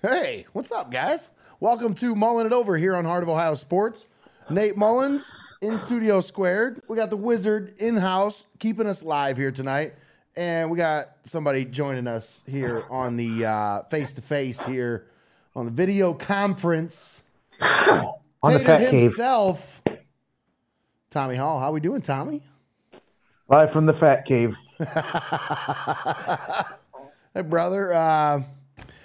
Hey, what's up, guys? Welcome to Mullin It Over here on Heart of Ohio Sports. Nate Mullins, in Studio Squared. We got the Wizard in house keeping us live here tonight. And we got somebody joining us here on the face to face here on the video conference. on the Tater fat cave. himself, Tommy Hall. How are we doing, Tommy? Live from the fat cave. Hey, brother. Uh,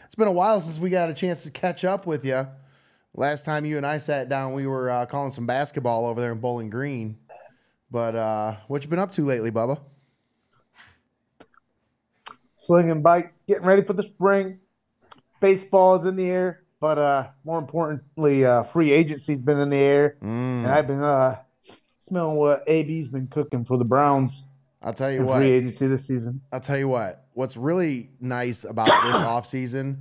it's been a while since we got a chance to catch up with you. Last time you and I sat down, we were uh, calling some basketball over there in Bowling Green. But uh, what you been up to lately, Bubba? Swinging bikes, getting ready for the spring. Baseball is in the air, but uh, more importantly, uh, free agency's been in the air. And I've been uh, smelling what AB's been cooking for the Browns I'll tell you what. free agency this season. I'll tell you what. What's really nice about this offseason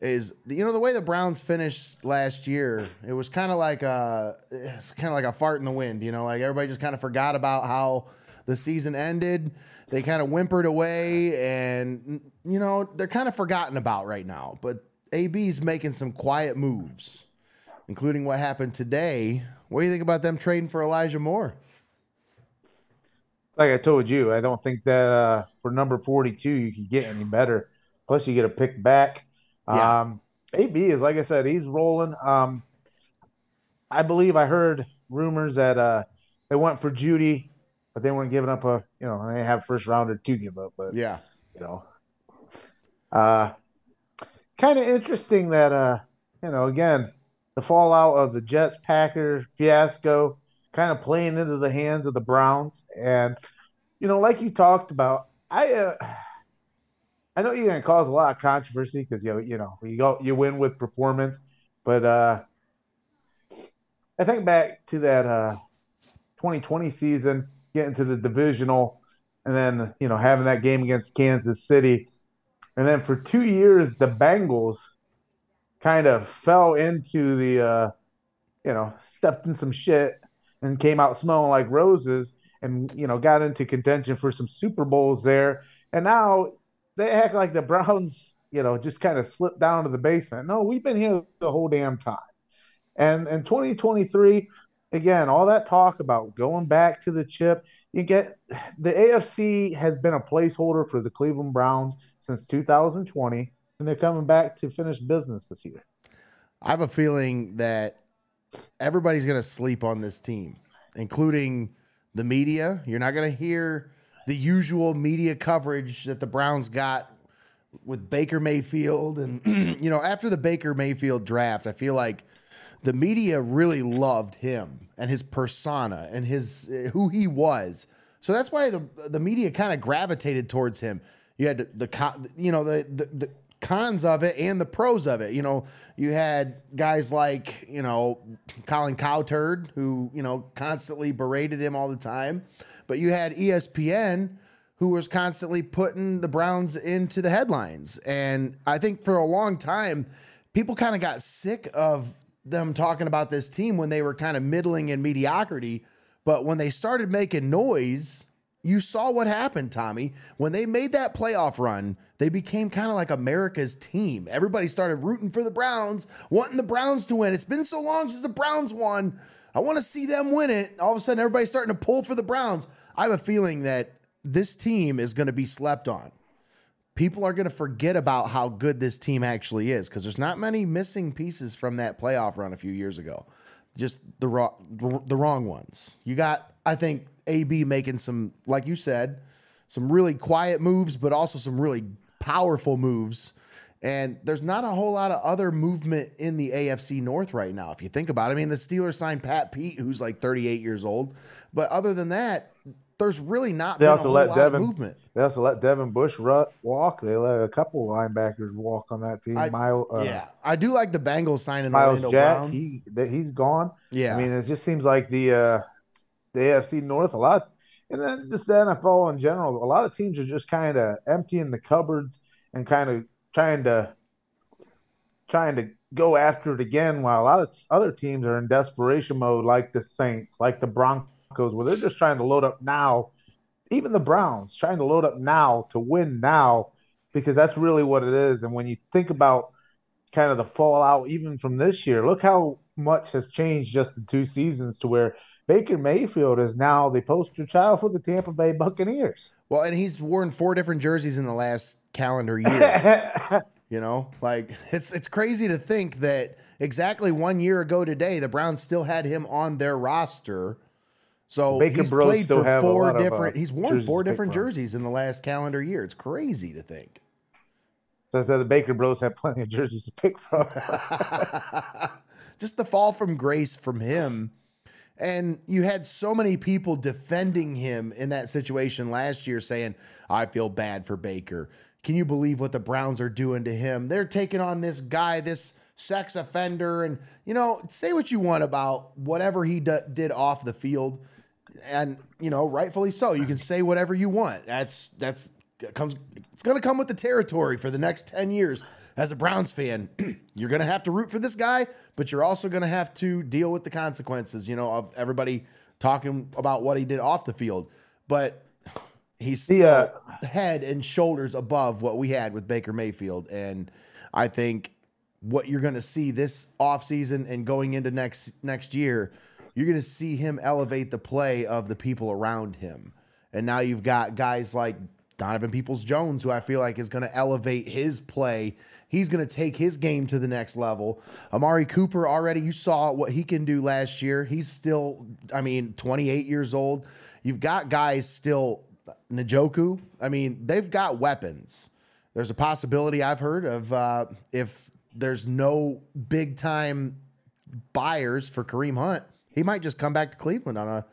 is you know the way the Browns finished last year. It was kind of like a it's kind of like a fart in the wind. You know, like everybody just kind of forgot about how the season ended. They kind of whimpered away, and you know they're kind of forgotten about right now. But AB's making some quiet moves, including what happened today. What do you think about them trading for Elijah Moore? Like I told you, I don't think that uh, for number 42 you can get any better. Plus, you get a pick back. Yeah. Um, AB is, like I said, he's rolling. Um, I believe I heard rumors that uh, they went for Jeudy, but they weren't giving up a, you know, they have first rounder to give up. But, Yeah, you know, uh, kind of interesting that, uh, you know, again, the fallout of the Jets Packers fiasco kind of playing into the hands of the Browns. And, you know, like you talked about, I, uh, I know you're going to cause a lot of controversy because you you know you go you win with performance, but uh, I think back to that uh, 2020 season, getting to the divisional, and then you know having that game against Kansas City, and then for two years the Bengals kind of fell into the uh, you know stepped in some shit and came out smelling like roses, and you know got into contention for some Super Bowls there, and now they act like the Browns, you know, just kind of slipped down to the basement. No, we've been here the whole damn time. And in 2023, again, all that talk about going back to the chip, you get the AFC has been a placeholder for the Cleveland Browns since 2020, and they're coming back to finish business this year. I have a feeling that everybody's going to sleep on this team, including the media. You're not going to hear the usual media coverage that the Browns got with Baker Mayfield. And, you know, after the Baker Mayfield draft, I feel like the media really loved him and his persona and his who he was. So that's why the the media kind of gravitated towards him. You had the, the you know the, the the cons of it and the pros of it. You know, you had guys like you know Colin Cowturd who you know constantly berated him all the time, but you had ESPN who was constantly putting the Browns into the headlines. And I think for a long time, people kind of got sick of them talking about this team when they were kind of middling in mediocrity. But when they started making noise, you saw what happened, Tommy. When they made that playoff run, they became kind of like America's team. Everybody started rooting for the Browns, wanting the Browns to win. It's been so long since the Browns won. I want to see them win it. All of a sudden, everybody's starting to pull for the Browns. I have a feeling that this team is going to be slept on. People are going to forget about how good this team actually is because there's not many missing pieces from that playoff run a few years ago. Just the wrong, the wrong ones. You got, I think, AB making some, like you said, some really quiet moves, but also some really powerful moves. And there's not a whole lot of other movement in the AFC North right now. If you think about it, I mean, the Steelers signed Pat Pete, who's like 38 years old. But other than that, there's really not They been a also let lot Devin of movement. They also let Devin Bush rut, walk. They let a couple linebackers walk on that team. I- Mile, uh, yeah, I do like the Bengals signing Miles Orlando Jack, Brown. he that he's gone. yeah, I mean, it just seems like the uh, the AFC North a lot, and then just the NFL in general. A lot of teams are just kind of emptying the cupboards and kind of trying to trying to go after it again, while a lot of other teams are in desperation mode, like the Saints, like the Broncos, where they're just trying to load up now. Even the Browns trying to load up now to win now, because that's really what it is. And when you think about kind of the fallout even from this year. Look how much has changed just in two seasons to where Baker Mayfield is now the poster child for the Tampa Bay Buccaneers. Well, and he's worn four different jerseys in the last calendar year. you know, like it's it's crazy to think that exactly one year ago today, the Browns still had him on their roster. So Baker he's Bros played still for four lot of, uh, different. he's worn four different jerseys in the last calendar year. It's crazy to think. So I said the Baker Bros have plenty of jerseys to pick from. Just the fall from grace from him. And you had so many people defending him in that situation last year saying, I feel bad for Baker. Can you believe what the Browns are doing to him? They're taking on this guy, this sex offender. And, you know, say what you want about whatever he d- did off the field. And, you know, rightfully so. You can say whatever you want. That's, that's, comes, it's going to come with the territory for the next 10 years. As a Browns fan, you're going to have to root for this guy, but you're also going to have to deal with the consequences, you know, of everybody talking about what he did off the field. But he's still Yeah. head and shoulders above what we had with Baker Mayfield. And I think what you're going to see this offseason and going into next next year, you're going to see him elevate the play of the people around him. And now you've got guys like Donovan Peoples Jones, who I feel like is going to elevate his play. He's going to take his game to the next level. Amari Cooper already, you saw what he can do last year. He's still, I mean, 28 years old. You've got guys still, Njoku. I mean, they've got weapons. There's a possibility I've heard of uh, if there's no big time buyers for Kareem Hunt, he might just come back to Cleveland on a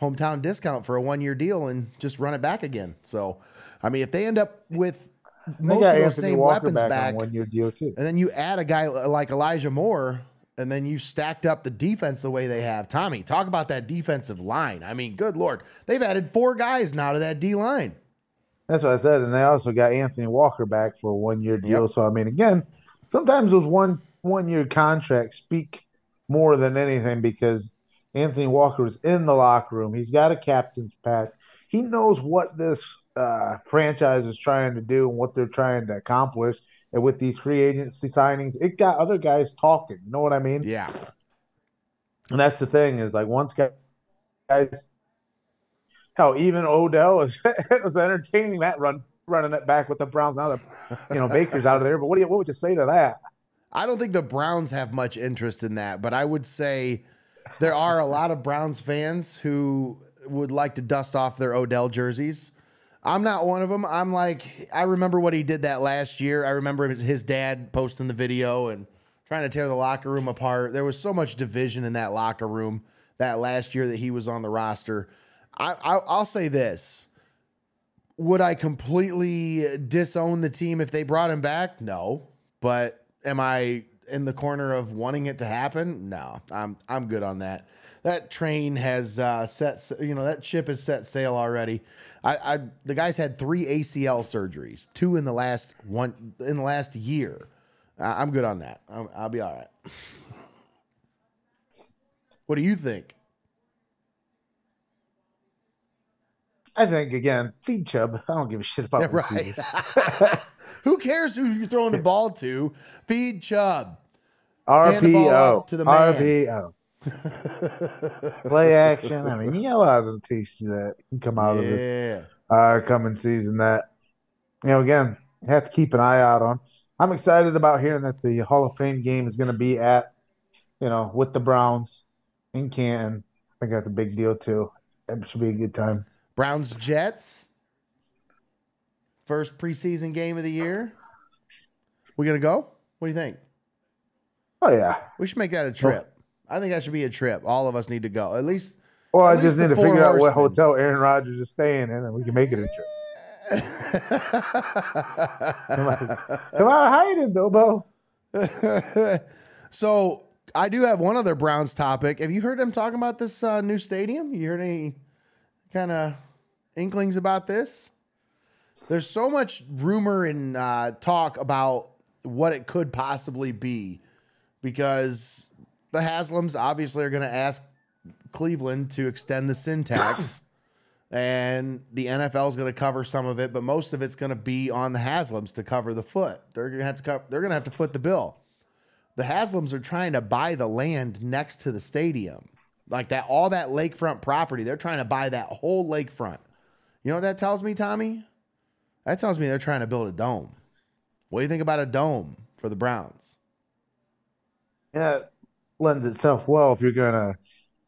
hometown discount for a one year deal and just run it back again. So, I mean, if they end up with most got of those Anthony same Walker weapons back, back, on one year deal too. and then you add a guy like Elijah Moore, and then you stacked up the defense the way they have. Tommy, talk about that defensive line. I mean, good lord, they've added four guys now to that D line. That's what I said. And they also got Anthony Walker back for a one year deal. Yep. So I mean, again, sometimes those one one year contracts speak more than anything because Anthony Walker is in the locker room. He's got a captain's patch. He knows what this uh, franchise is trying to do and what they're trying to accomplish. And with these free agency signings, it got other guys talking. You know what I mean? Yeah, And that's the thing is like once guys, hell, even Odell was was entertaining that run, running it back with the Browns. Now that you know Baker's out of there, but what do you what would you say to that? I don't think the Browns have much interest in that, but I would say there are a lot of Browns fans who would like to dust off their Odell jerseys. I'm not one of them. I'm like, I remember what he did that last year. I remember his dad posting the video and trying to tear the locker room apart. There was so much division in that locker room that last year that he was on the roster. I, I, I'll say this. Would I completely disown the team if they brought him back? No. But am I in the corner of wanting it to happen? No. I'm I'm good on that. That train has uh, set, you know, that ship has set sail already. I, I the guys had three ACL surgeries, two in the last one in the last year. I- I'm good on that. I'm, I'll be all right. What do you think? I think again, feed Chubb. I don't give a shit about Yeah, right. who cares who you're throwing the ball to? Feed Chubb. Hand RPO to the man. RPO play action. I mean, you know, a lot of the tasty that can come out of this Yeah. uh, coming season that, you know, again, have to keep an eye out on. I'm excited about hearing that the Hall of Fame game is going to be at, you know, with the Browns in Canton. I think that's a big deal too. It should be a good time. Browns Jets. First preseason game of the year. We gonna go? What do you think? Oh yeah. We should make that a trip. I think that should be a trip. All of us need to go. At least Well, I At just need to figure out what hotel Aaron Rodgers is staying in, and then we can make it a trip. Come on, come on hiding, Bilbo. so I do have one other Browns topic. Have you heard them talking about this uh, new stadium? You heard any kind of inklings about this? There's so much rumor and uh, talk about what it could possibly be because the Haslams obviously are going to ask Cleveland to extend the sin tax. And the NFL is going to cover some of it, but most of it's going to be on the Haslams to cover the foot. They're going to have to cover, they're going to have to foot the bill. the Haslams are trying to buy the land next to the stadium. Like that, all that lakefront property, they're trying to buy that whole lakefront. You know what that tells me, Tommy? That tells me they're trying to build a dome. What do you think about a dome for the Browns? Yeah, it lends itself well if you're gonna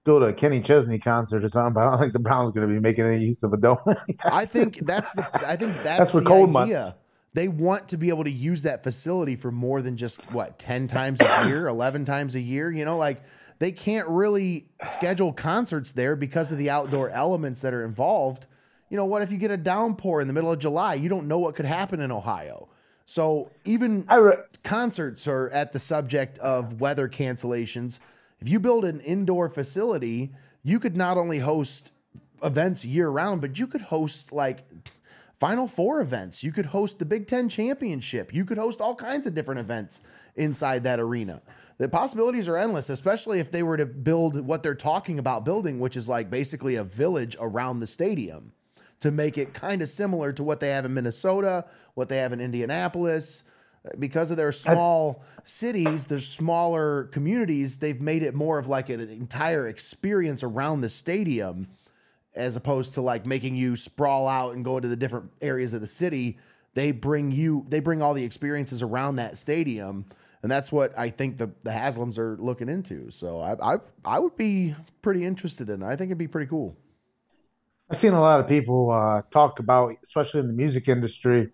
go to a Kenny Chesney concert or something, but I don't think the Browns are going to be making any use of a dome. I think that's the. I think that's, that's for cold idea. months. They want to be able to use that facility for more than just what ten times a year, eleven times a year. You know, like they can't really schedule concerts there because of the outdoor elements that are involved. You know, what if you get a downpour in the middle of July? You don't know what could happen in Ohio. So even re- concerts are at the subject of weather cancellations if you build an indoor facility, you could not only host events year round, but you could host like Final Four events. You could host the Big Ten championship. You could host all kinds of different events inside that arena. The possibilities are endless, especially if they were to build what they're talking about building, which is like basically a village around the stadium to make it kind of similar to what they have in Minnesota, what they have in Indianapolis, because of their small cities, their smaller communities, they've made it more of like an entire experience around the stadium as opposed to like making you sprawl out and go to the different areas of the city. They bring you they bring all the experiences around that stadium. And that's what I think the, the Haslams are looking into. So I, I I would be pretty interested in it. I think it'd be pretty cool. I've seen a lot of people uh, talk about, especially in the music industry,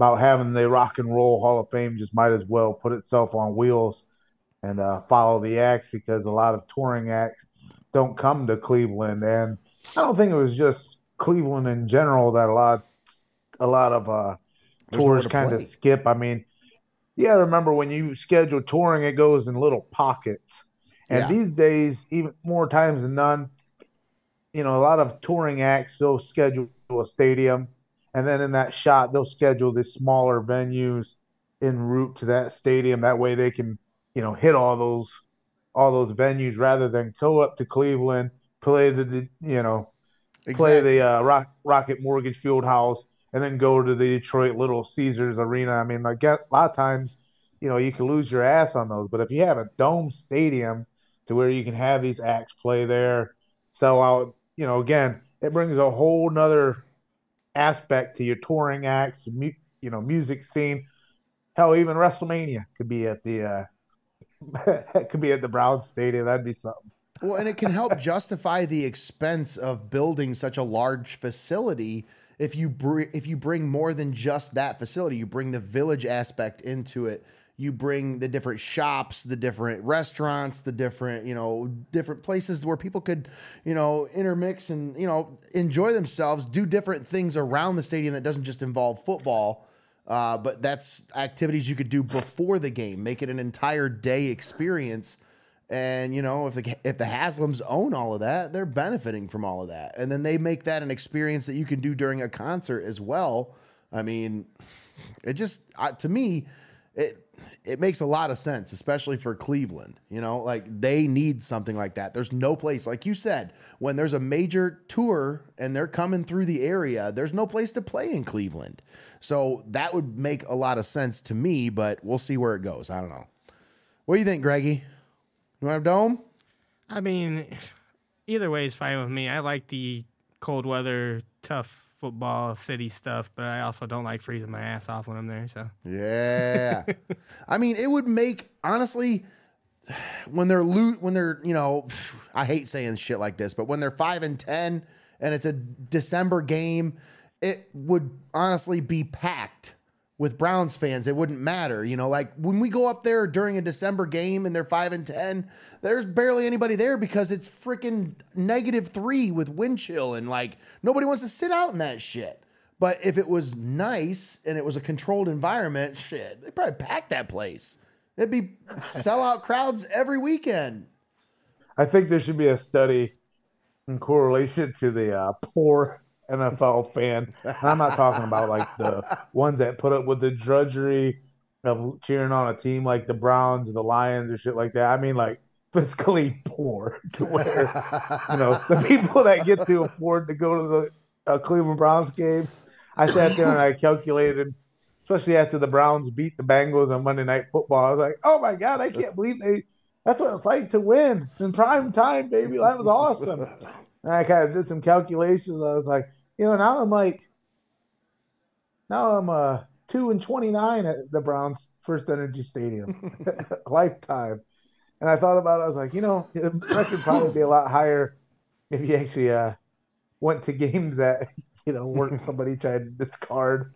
about having the Rock and Roll Hall of Fame just might as well put itself on wheels and uh, follow the acts because a lot of touring acts don't come to Cleveland, and I don't think it was just Cleveland in general that a lot, a lot of uh, tours kind of skip. I mean, yeah, remember when you schedule touring, it goes in little pockets, and yeah. these days, even more times than none, you know, a lot of touring acts they'll schedule a stadium and then in that shot they'll schedule the smaller venues en route to that stadium. That way they can, you know, hit all those all those venues rather than go up to Cleveland, play the, the you know, exactly. play the uh, Rock, Rocket Mortgage Field House, and then go to the Detroit Little Caesars Arena. I mean, like a lot of times, you know, you can lose your ass on those. But if you have a dome stadium to where you can have these acts play there, sell out, you know, again, it brings a whole nother aspect to your touring acts, mu- you know, music scene. Hell, even WrestleMania could be at the uh, could be at the Browns Stadium. That'd be something. Well, and it can help justify the expense of building such a large facility if you br- if you bring more than just that facility. You bring the village aspect into it you bring the different shops, the different restaurants, the different, you know, different places where people could, you know, intermix and, you know, enjoy themselves, do different things around the stadium that doesn't just involve football. Uh, but that's activities you could do before the game, make it an entire day experience. And you know, if the if the Haslams own all of that, they're benefiting from all of that, and then they make that an experience that you can do during a concert as well. I mean, it just uh, to me, it it makes a lot of sense, especially for Cleveland. You know, like they need something like that. There's no place, like you said, when there's a major tour and they're coming through the area, there's no place to play in Cleveland. So that would make a lot of sense to me, but we'll see where it goes. I don't know. What do you think, Greggy? You want a dome? I mean, either way is fine with me. I like the cold weather, tough football city stuff, but I also don't like freezing my ass off when I'm there. So yeah, I mean, it would make honestly when they're loot when they're you know I hate saying shit like this, but when they're five and ten and it's a December game, it would honestly be packed with Browns fans, it wouldn't matter. You know, like when we go up there during a December game and they're five and ten, there's barely anybody there because it's freaking negative three with wind chill and like nobody wants to sit out in that shit. But if it was nice and it was a controlled environment, shit, they probably pack that place. It'd be sellout crowds every weekend. I think there should be a study in correlation to the uh, poor NFL fan. And I'm not talking about like the ones that put up with the drudgery of cheering on a team like the Browns or the Lions or shit like that. I mean like fiscally poor to where you know the people that get to afford to go to the uh, Cleveland Browns game. I sat there and I calculated especially after the Browns beat the Bengals on Monday Night Football. I was like, oh my god, I can't believe they. That's what it's like to win in prime time, baby. That was awesome. And I kind of did some calculations. I was like, you know, now I'm like, now I'm uh two and twenty nine at the Browns First Energy Stadium, lifetime. And I thought about it. I was like, you know, the record probably be a lot higher if you actually uh, went to games that you know weren't somebody tried to discard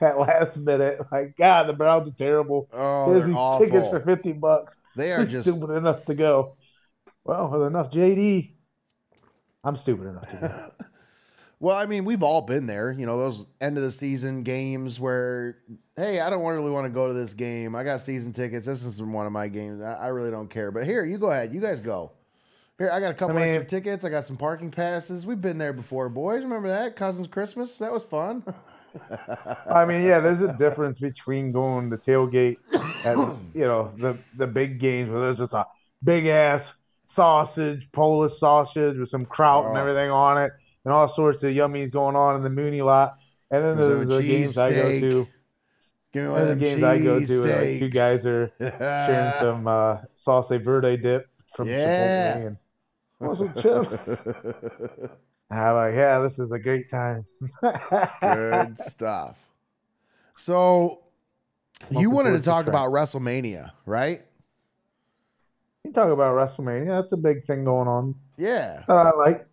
at last minute. Like, God, the Browns are terrible. Oh, these awful. tickets for fifty bucks. They are Who's just stupid enough to go. Well, with enough JD, I'm stupid enough to go. Well, I mean, we've all been there. You know, those end of the season games where, hey, I don't really want to go to this game. I got season tickets. This is one of my games. I, I really don't care. But here, you go ahead. You guys go. Here, I got a couple I mean- extra tickets. I got some parking passes. We've been there before, boys. Remember that? Cousins Christmas? That was fun. I mean, yeah, there's a difference between going to the tailgate at you know the the big games where there's just a big ass sausage, Polish sausage with some kraut and Oh. everything on it, and all sorts of yummies going on in the Muni lot. And then there's the games I go to. Give me one of the games I go to, like two cheesesteaks. guys are sharing some uh, sauce verde dip from Yeah. Chipotle and want some chips. I'm like, yeah, this is a great time. Good stuff. So, you wanted to talk about WrestleMania, right? You talk about WrestleMania. That's a big thing going on Yeah. that I like.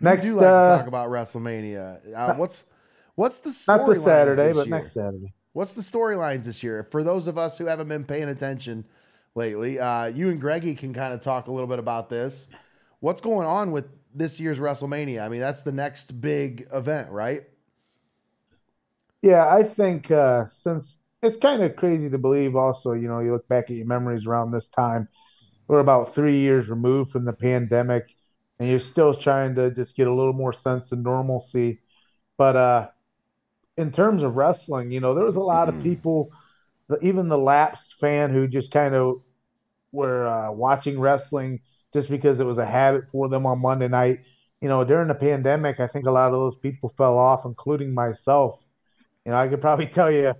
Next, you do like uh, to talk about WrestleMania. Uh, what's what's the not this Saturday, this but year? next Saturday. What's the storylines this year? For those of us who haven't been paying attention lately, uh, you and Greggy can kind of talk a little bit about this. What's going on with this year's WrestleMania? I mean, that's the next big event, right? Yeah, I think uh, since it's kind of crazy to believe, also, you know, you look back at your memories around this time, we're about three years removed from the pandemic, and you're still trying to just get a little more sense of normalcy. But uh, in terms of wrestling, you know, there was a lot of people, even the lapsed fan who just kind of were uh, watching wrestling just because it was a habit for them on Monday night. You know, during the pandemic, I think a lot of those people fell off, including myself. You know, I could probably tell you,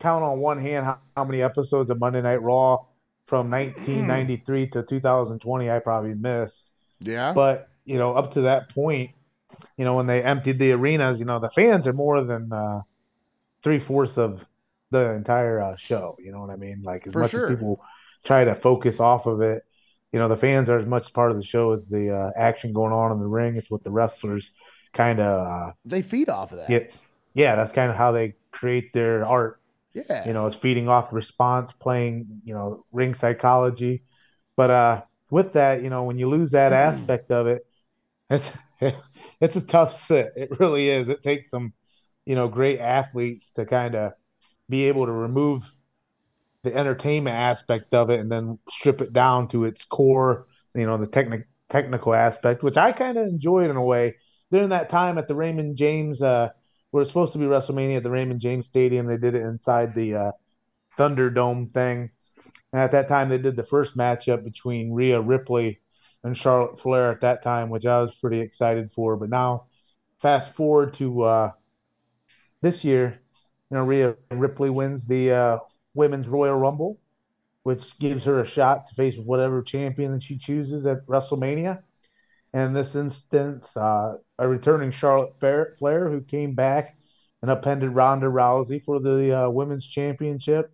count on one hand how, how many episodes of Monday Night Raw from 1993 to 2020 I probably missed. Yeah. But, you know, up to that point, you know, when they emptied the arenas, you know, the fans are more than uh, three fourths of the entire uh, show. You know what I mean? Like, as For much sure. as people try to focus off of it, you know, the fans are as much part of the show as the uh, action going on in the ring. It's what the wrestlers kind of uh, they feed off of that. get. Yeah, that's kind of how they create their art. Yeah. You know, it's feeding off response, playing, you know, ring psychology. But uh with that, you know, when you lose that aspect of it, it's it's a tough sit. It really is. It takes some, you know, great athletes to kind of be able to remove the entertainment aspect of it and then strip it down to its core, you know, the technic technical aspect, which I kind of enjoyed in a way. During that time at the Raymond James uh where it's supposed to be WrestleMania at the Raymond James Stadium. They did it inside the uh, Thunderdome thing. And at that time, they did the first matchup between Rhea Ripley and Charlotte Flair at that time, which I was pretty excited for. But now, fast forward to uh, this year, you know, Rhea Ripley wins the uh, Women's Royal Rumble, which gives her a shot to face whatever champion that she chooses at WrestleMania. And in this instance, uh, a returning Charlotte Flair, who came back and upended Ronda Rousey for the uh, women's championship.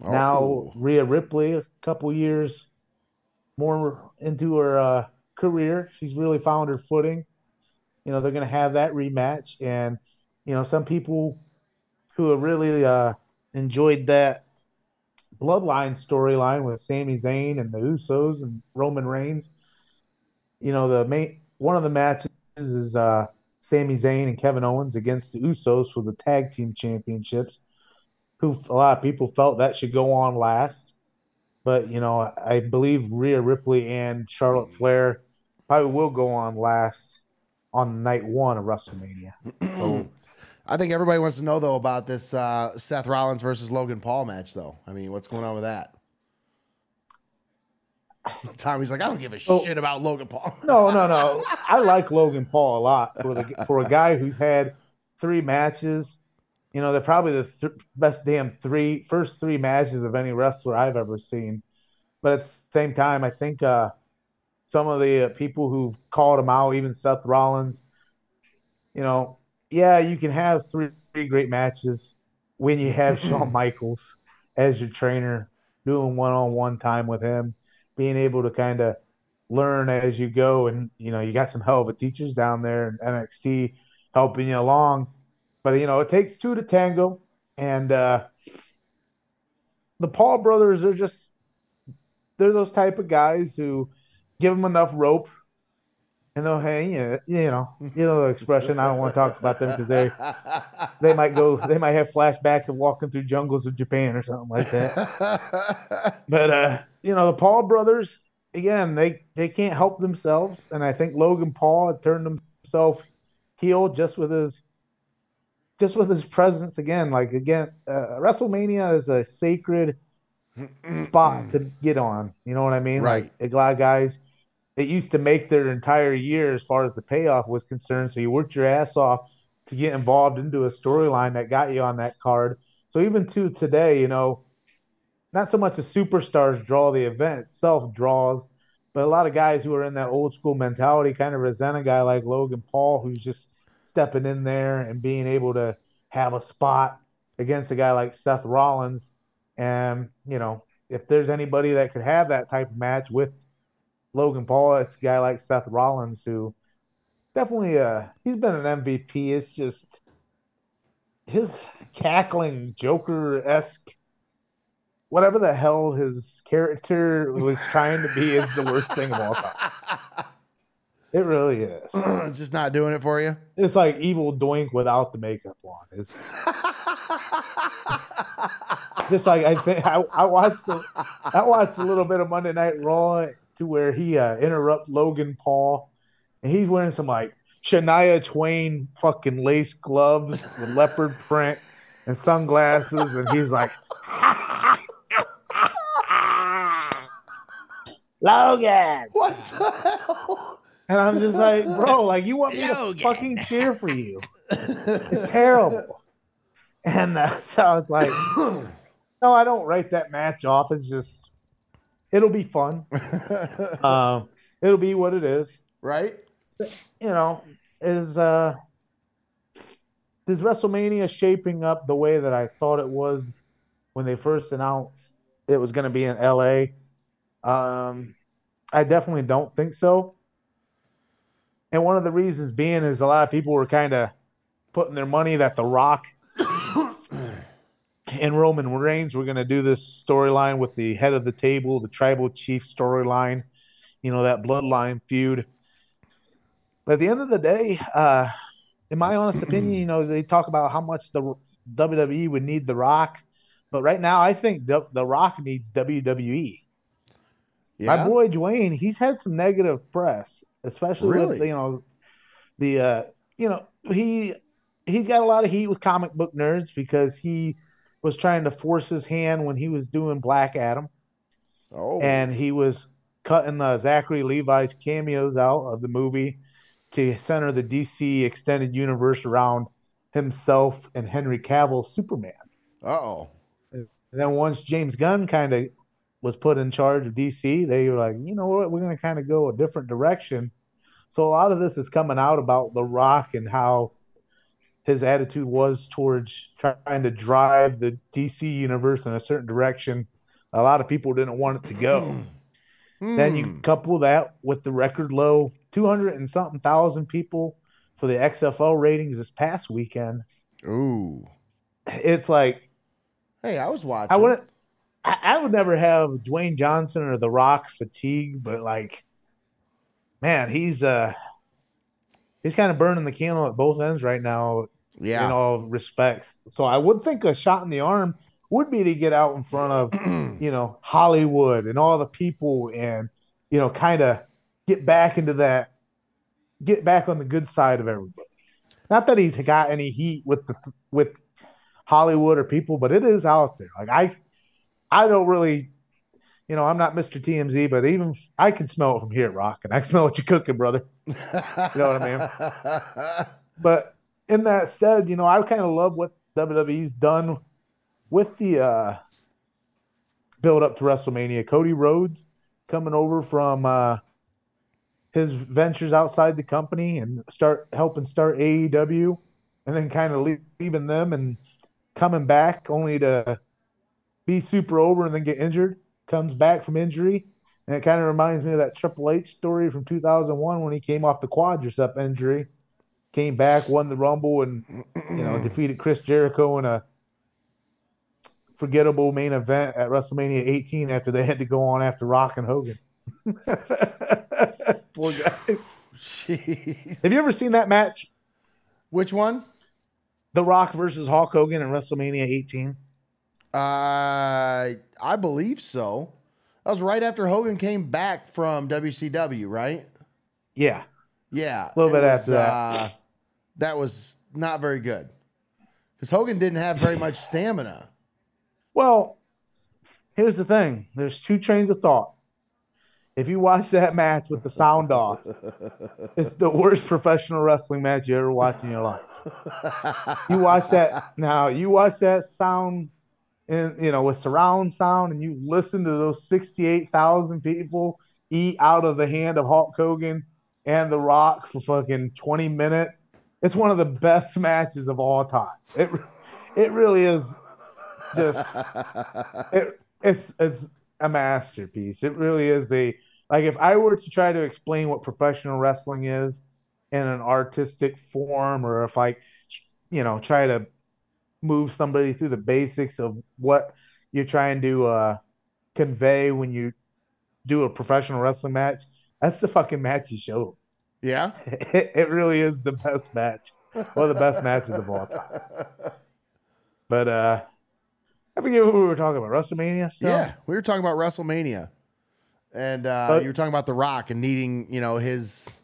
Now Oh. Rhea Ripley, a couple years more into her uh, career, she's really found her footing. You know, they're going to have that rematch, and you know, some people who have really uh, enjoyed that bloodline storyline with Sami Zayn and the Usos and Roman Reigns. You know, the main one of the matches is uh, Sami Zayn and Kevin Owens against the Usos for the tag team championships. Who a lot of people felt that should go on last, but you know, I believe Rhea Ripley and Charlotte Flair probably will go on last on night one of WrestleMania. So I think everybody wants to know though about this uh, Seth Rollins versus Logan Paul match, though. I mean, what's going on with that? Tommy's like, I don't give a Oh. shit about Logan Paul. No, no, no. I like Logan Paul a lot for the for a guy who's had three matches you know, they're probably the th- best damn three first three matches of any wrestler I've ever seen. But at the same time, I think uh, some of the uh, people who've called him out, even Seth Rollins, you know, yeah, you can have three, three great matches when you have Shawn Michaels as your trainer, doing one on one time with him, being able to kind of learn as you go. And, you know, you got some hell of a teachers down there in NXT helping you along. But, you know, it takes two to tango. And uh, the Paul brothers are just, they're those type of guys who give them enough rope and they'll hang you, you know, you know the expression. I don't want to talk about them because they they might go, they might have flashbacks of walking through jungles of Japan or something like that. but uh, you know, the Paul brothers, again, they they can't help themselves, and I think Logan Paul had turned himself heel just with his just with his presence again. Like again, uh, WrestleMania is a sacred spot to get on. You know what I mean? Right. Like a lot of guys it used to make their entire year as far as the payoff was concerned. So you worked your ass off to get involved into a storyline that got you on that card. So even to today, you know, not so much the superstars draw the event itself draws, but a lot of guys who are in that old school mentality kind of resent a guy like Logan Paul who's just stepping in there and being able to have a spot against a guy like Seth Rollins. And, you know, if there's anybody that could have that type of match with Logan Paul, it's a guy like Seth Rollins who definitely uh he's been an MVP. It's just his cackling Joker esque whatever the hell his character was trying to be is the worst thing of all time. It really is. it's just not doing it for you. It's like evil doink without the makeup on. It's just like I think I, I watched I watched a little bit of Monday Night Raw to where he uh, interrupt Logan Paul, and he's wearing some like Shania Twain fucking lace gloves with leopard print and sunglasses, and he's like, Logan. What the hell? And I'm just like, bro, like you want me Logan. to fucking cheer for you? It's terrible. And uh, so I was like, no, I don't write that match off. It's just, it'll be fun. Um, it'll be what it is. right? You know, is uh, is WrestleMania shaping up the way that I thought it was when they first announced it was going to be in LA? Um, I definitely don't think so. And one of the reasons being is a lot of people were kind of putting their money that The Rock and Roman Reigns were going to do this storyline with the head of the table, the tribal chief storyline, you know, that bloodline feud. But at the end of the day, uh, in my honest opinion, you know, they talk about how much the WWE would need The Rock. But right now, I think the, the Rock needs WWE. My boy Dwayne, he's had some negative press, especially with you know the uh, you know he he's got a lot of heat with comic book nerds because he was trying to force his hand when he was doing Black Adam Oh, and he was cutting the Zachary Levi's cameos out of the movie to center the DC extended universe around himself and Henry Cavill Superman. oh. And then once James Gunn kind of was put in charge of DC, they were like, you know what, we're going to kind of go a different direction. So a lot of this is coming out about The Rock and how his attitude was towards trying to drive the DC universe in a certain direction. A lot of people didn't want it to go. Then you Hmm. couple that with the record low 200 and something thousand people for the XFL ratings this past weekend. Ooh. It's like Hey, I was watching. I wouldn't. I, I would never have Dwayne Johnson or The Rock fatigue, but like, man, he's uh, he's kind of burning the candle at both ends right now Yeah. in all respects. So I would think a shot in the arm would be to get out in front of you know Hollywood and all the people and you know kind of get back into that, get back on the good side of everybody. Not that he's got any heat with the with Hollywood or people, but it is out there. Like I, I don't really, you know, I'm not Mr. TMZ, but even I can smell it from here, Rock, and I can smell what you're cooking, brother. you know what I mean? But in that stead, you know, I kind of love what WWE's done with the uh, build up to WrestleMania. Cody Rhodes coming over from uh, his ventures outside the company and start helping start AEW, and then kind of leaving them and coming back only to be super over and then get injured. Comes back from injury, and it kind of reminds me of that Triple H story from 2001 when he came off the quadricep injury, came back, won the Rumble, and you know defeated Chris Jericho in a forgettable main event at WrestleMania 18 after they had to go on after Rock and Hogan. Poor guy. Jeez. Have you ever seen that match? Which one? The Rock versus Hulk Hogan in WrestleMania 18. Uh, I believe so. That was right after Hogan came back from WCW, right? Yeah. Yeah. A little bit was, after that. Uh, that was not very good because Hogan didn't have very much stamina. Well, here's the thing there's two trains of thought. If you watch that match with the sound off, it's the worst professional wrestling match you ever watched in your life. You watch that now, you watch that sound in you know with surround sound and you listen to those 68,000 people eat out of the hand of Hulk Hogan and The Rock for fucking 20 minutes. It's one of the best matches of all time. It it really is just it, it's it's a masterpiece. It really is a like if I were to try to explain what professional wrestling is in an artistic form, or if I, you know, try to move somebody through the basics of what you're trying to uh, convey when you do a professional wrestling match, that's the fucking match you show. yeah. It, it really is the best match, one of the best matches of all time. But uh, I forget what we were talking about. WrestleMania stuff. Yeah, we were talking about WrestleMania, and uh, But- you were talking about The Rock and needing, you know, his.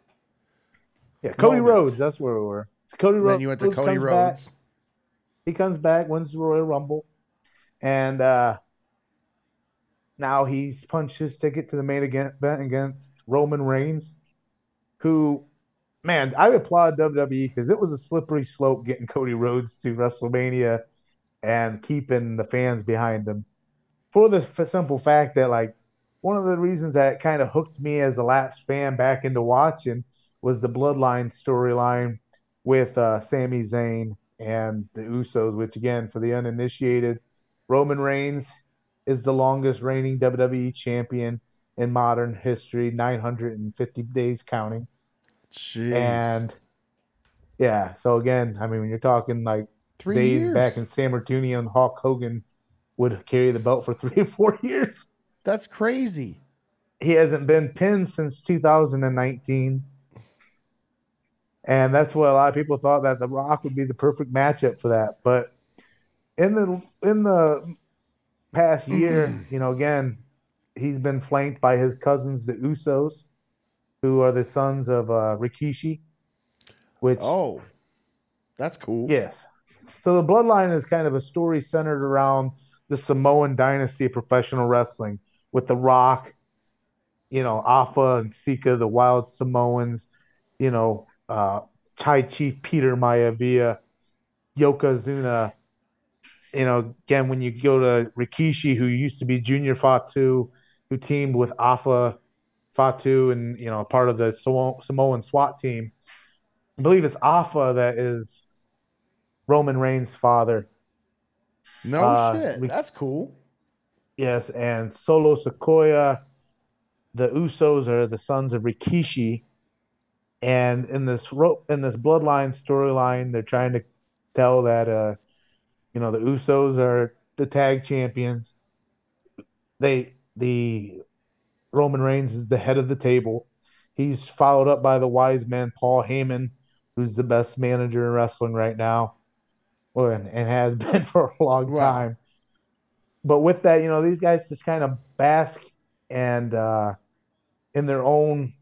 Yeah, Cody moment. Rhodes. That's where we were. So Cody Rhodes. then you went to Cody Rhodes. back. He comes back, wins the Royal Rumble, and uh, now he's punched his ticket to the main event against Roman Reigns, who, man, I applaud WWE because it was a slippery slope getting Cody Rhodes to WrestleMania and keeping the fans behind him. For the simple fact that, like, one of the reasons that kind of hooked me as a lapsed fan back into watching was the Bloodline storyline with uh, Sami Zayn and the Usos, which again, for the uninitiated, Roman Reigns is the longest reigning WWE champion in modern history, 950 days counting. Jeez. And yeah, so again, I mean, when you're talking like Three days years. back in Sammartino and Hulk Hogan would carry the belt for three or four years. That's crazy. He hasn't been pinned since 2019. And that's what a lot of people thought that The Rock would be the perfect matchup for that. But in the in the past year, you know, again, he's been flanked by his cousins, the Usos, who are the sons of uh, Rikishi, which Oh, that's cool. Yes. So the bloodline is kind of a story centered around the Samoan dynasty of professional wrestling with The Rock, you know, Afa and Sika, the wild Samoans, you know, uh, High Chief Peter Maivia, Yokozuna. You know, again, when you go to Rikishi, who used to be Junior Fatu, who teamed with Afa Fatu and, you know, part of the Samo- Samoan SWAT team. I believe it's Afa that is Roman Reigns' father. No Uh, shit. That's cool. Yes, and Solo Sikoa, the Usos are the sons of Rikishi, and in this ro- in this bloodline storyline, they're trying to tell that uh, you know, the Usos are the tag champions. They the Roman Reigns is the head of the table. He's followed up by the wise man Paul Heyman, who's the best manager in wrestling right now, or and, and has been for a long Wow. time. But with that, you know, these guys just kind of bask and uh, in their own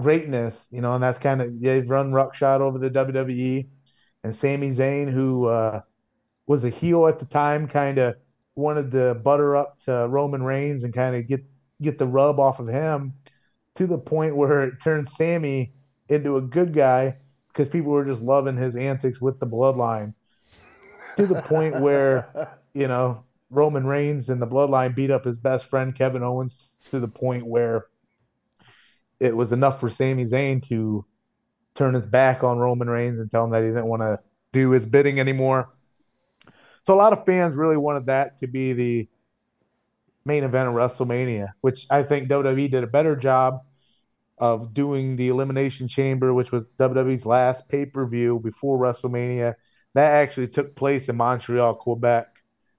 greatness, you know, and that's kind of they've run ruckshot over the WWE. And Sami Zayn, who uh, was a heel at the time, kind of wanted to butter up to Roman Reigns and kind of get get the rub off of him to the point where it turned Sami into a good guy because people were just loving his antics with the bloodline. to the point where, you know, Roman Reigns and the bloodline beat up his best friend Kevin Owens to the point where it was enough for Sami Zayn to turn his back on Roman Reigns and tell him that he didn't want to do his bidding anymore. So a lot of fans really wanted that to be the main event of WrestleMania, which I think WWE did a better job of doing the Elimination Chamber, which was WWE's last pay per view before WrestleMania. That actually took place in Montreal, Quebec,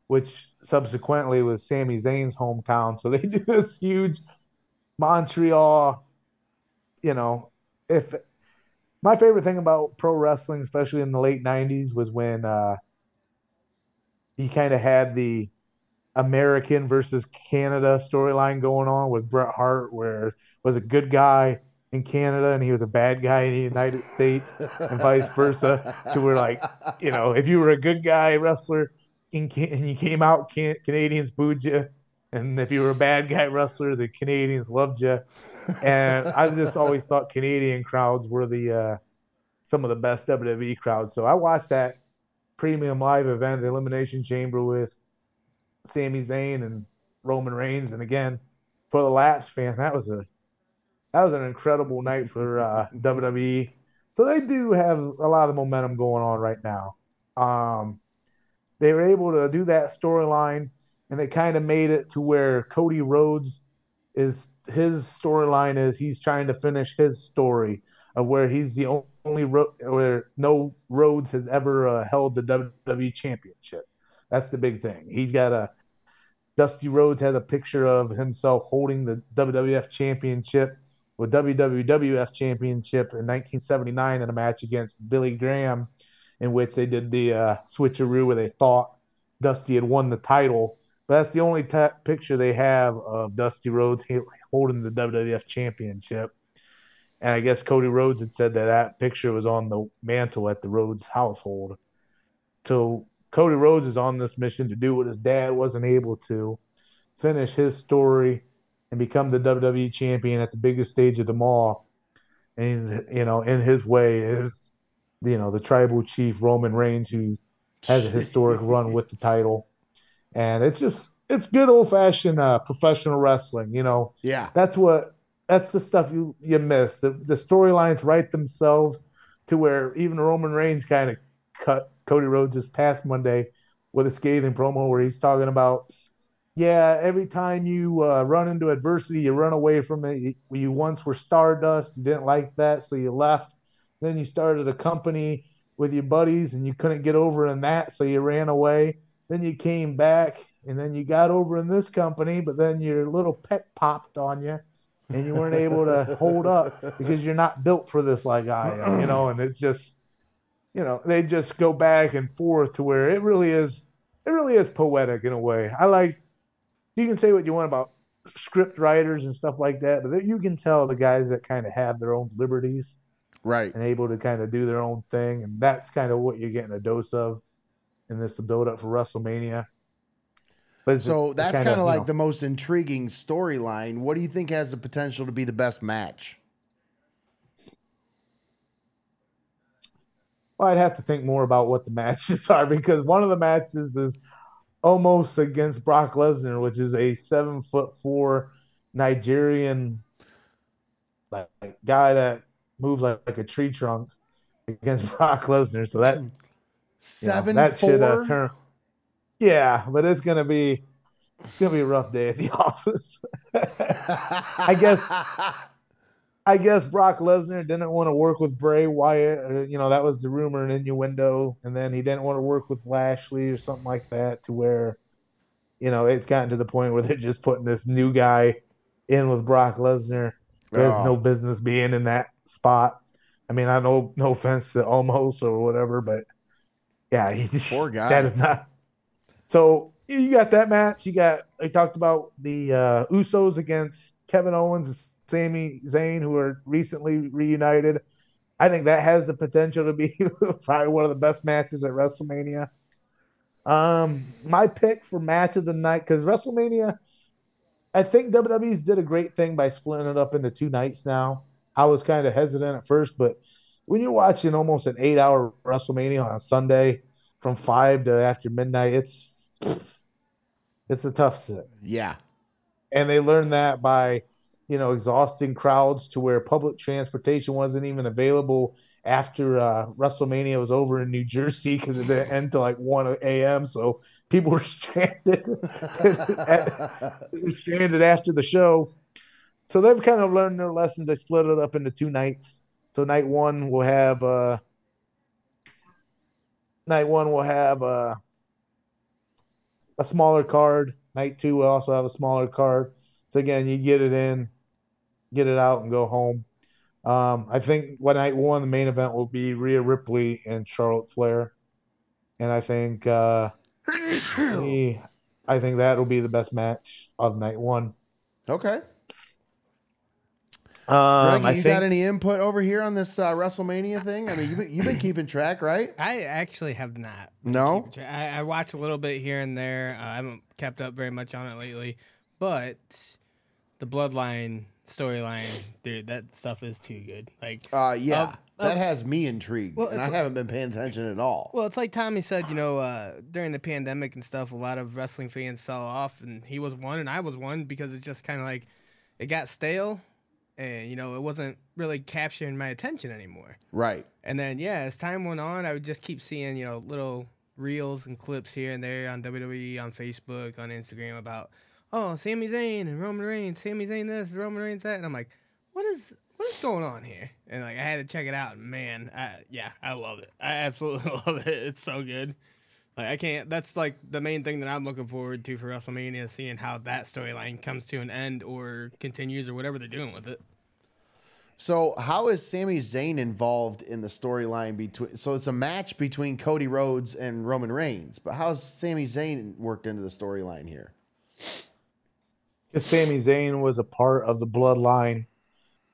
which subsequently was Sami Zayn's hometown. So they did this huge Montreal, you know, if my favorite thing about pro wrestling, especially in the late 90s, was when uh, he kind of had the American versus Canada storyline going on with Bret Hart, where was a good guy in Canada and he was a bad guy in the United States, and vice versa. So we're like, you know, if you were a good guy wrestler in Can- and you came out, can- Canadians booed you, and if you were a bad guy wrestler, the Canadians loved you. And I just always thought Canadian crowds were the uh, some of the best WWE crowds. So I watched that premium live event, the Elimination Chamber with Sami Zayn and Roman Reigns, and again for the Laps fan, that was a that was an incredible night for uh, WWE. So they do have a lot of momentum going on right now. Um, they were able to do that storyline, and they kind of made it to where Cody Rhodes is his storyline is he's trying to finish his story of where he's the only ro- where no Rhodes has ever uh, held the WWE Championship. That's the big thing. He's got a Dusty Rhodes had a picture of himself holding the WWF Championship with WWF Championship in 1979 in a match against Billy Graham, in which they did the uh, switcheroo where they thought Dusty had won the title. But that's the only t- picture they have of Dusty Rhodes holding the WWF Championship. And I guess Cody Rhodes had said that that picture was on the mantle at the Rhodes household. So Cody Rhodes is on this mission to do what his dad wasn't able to, finish his story and become the WWE champion at the biggest stage of them all. And you know, in his way is you know the tribal chief Roman Reigns, who has a historic run with the title, and it's just it's good old fashioned uh, professional wrestling. You know, yeah, that's what that's the stuff you you miss. The the storylines write themselves to where even Roman Reigns kind of cut Cody Rhodes this past Monday with a scathing promo where he's talking about yeah, every time you uh, run into adversity, you run away from it. You, once were Stardust, you didn't like that, so you left. Then you started a company with your buddies, and you couldn't get over in that, so you ran away. Then you came back, and then you got over in this company, but then your little pet popped on you, and you weren't able to hold up because you're not built for this like I am, you know. And it's just, you know, they just go back and forth to where it really is, it really is poetic in a way. I like you can say what you want about script writers and stuff like that, but you can tell the guys that kind of have their own liberties, right, and able to kind of do their own thing, and that's kind of what you're getting a dose of in this build up for WrestleMania. But so that's kind of like know, the most intriguing storyline. What do you think has the potential to be the best match? Well, I'd have to think more about what the matches are because one of the matches is Omos against Brock Lesnar, which is a seven foot four Nigerian like, guy that moves like, like, a tree trunk against Brock Lesnar. So that seven you know, that four? should uh, turn. Yeah, but it's gonna be it's gonna be a rough day at the office. I guess I guess Brock Lesnar didn't want to work with Bray Wyatt. Or, you know, that was the rumor and innuendo. And then he didn't want to work with Lashley or something like that to where, you know, it's gotten to the point where they're just putting this new guy in with Brock Lesnar. There's oh. no business being in that spot. I mean, I know no offense to Omos or whatever, but yeah, he poor guy. That is not. So you got that match. You got. I talked about the uh, Usos against Kevin Owens and Sami Zayn, who are recently reunited. I think that has the potential to be probably one of the best matches at WrestleMania. Um, my pick for match of the night because WrestleMania, I think WWE's did a great thing by splitting it up into two nights now. I was kind of hesitant at first, but when you're watching almost an eight-hour WrestleMania on Sunday, from five to after midnight, it's it's a tough sit. Yeah. And they learned that by, you know, exhausting crowds to where public transportation wasn't even available after uh, WrestleMania was over in New Jersey because it didn't end till like 1 a.m. So people were stranded, stranded after the show. So they've kind of learned their lessons. They split it up into two nights. So night one will have uh, night one will have uh, a smaller card. Night two will also have a smaller card. So again, you get it in, get it out, and go home. Um, I think what night one, the main event will be Rhea Ripley and Charlotte Flair, and I think uh, I think that will be the best match of night one. Okay. Um, Greg, you think... got any input over here on this uh, WrestleMania thing? I mean, you've been, you've been keeping track, right? I actually have not. No, I, I watch a little bit here and there. Uh, I haven't kept up very much on it lately, but the Bloodline storyline, dude, that stuff is too good. Like, uh, yeah, uh, that has me intrigued, well, and I haven't been paying attention at all. Well, it's like Tommy said, you know, uh, during the pandemic and stuff, a lot of wrestling fans fell off, and he was one, and I was one because it's just kind of like it got stale, and you know, it wasn't really capturing my attention anymore. Right. And then, yeah, as time went on, I would just keep seeing, you know, little reels and clips here and there on WWE, on Facebook, on Instagram about oh, Sami Zayn and Roman Reigns, Sami Zayn this, Roman Reigns that, and I'm like, what is what is going on here? And like I had to check it out, and man, I, yeah, I love it. I absolutely love it. It's so good. Like I can't. That's like the main thing that I'm looking forward to for WrestleMania, seeing how that storyline comes to an end or continues or whatever they're doing with it. So, how is Sami Zayn involved in the storyline between? So, it's a match between Cody Rhodes and Roman Reigns, but how's Sami Zayn worked into the storyline here? because Sami Zayn was a part of the bloodline,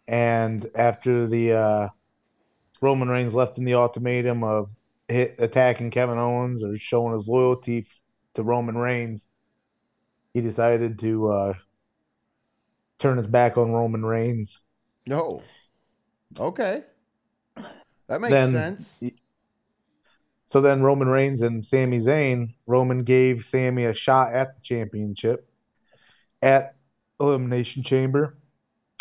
and after the uh, Roman Reigns left in the ultimatum of hit, attacking Kevin Owens or showing his loyalty to Roman Reigns, he decided to uh, turn his back on Roman Reigns. No, okay, that makes then, sense. So then Roman Reigns and Sami Zayn, Roman gave Sami a shot at the championship at Elimination Chamber,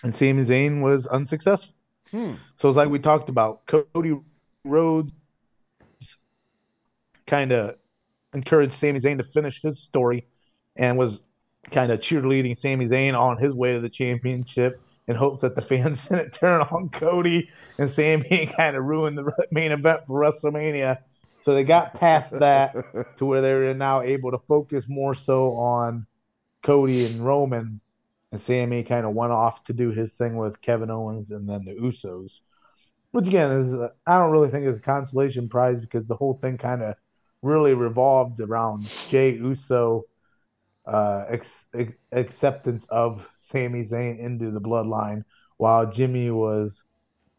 and Sami Zayn was unsuccessful. Hmm. So it's like we talked about. Cody Rhodes kind of encouraged Sami Zayn to finish his story and was kind of cheerleading Sami Zayn on his way to the championship in hopes that the fans didn't turn on Cody and Sami kind of ruined the main event for WrestleMania. So they got past that to where they're now able to focus more so on Cody and Roman, and Sami kind of went off to do his thing with Kevin Owens and then the Usos, which again is I don't really think is a consolation prize because the whole thing kind of really revolved around Jey Uso uh, ex- ex- acceptance of Sami Zayn into the bloodline, while Jimmy was,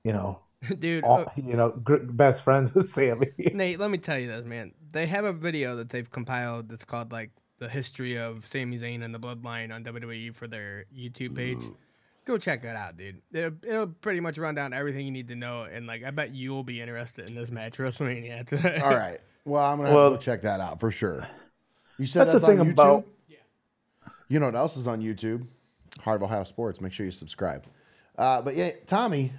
you know, dude, all, uh, you know, best friends with Sami. Nate, let me tell you this, man. They have a video that they've compiled that's called like the history of Sami Zayn and the Bloodline on WWE for their YouTube page. Ooh. Go check that out, dude. It'll, it'll, pretty much run down everything you need to know, and like I bet you'll be interested in this match WrestleMania. After that. All right. Well, I'm gonna well, to go check that out for sure. You said that's, that's on YouTube. About... You know what else is on YouTube? Heart of Ohio Sports. Make sure you subscribe. Uh, but yeah, Tommy,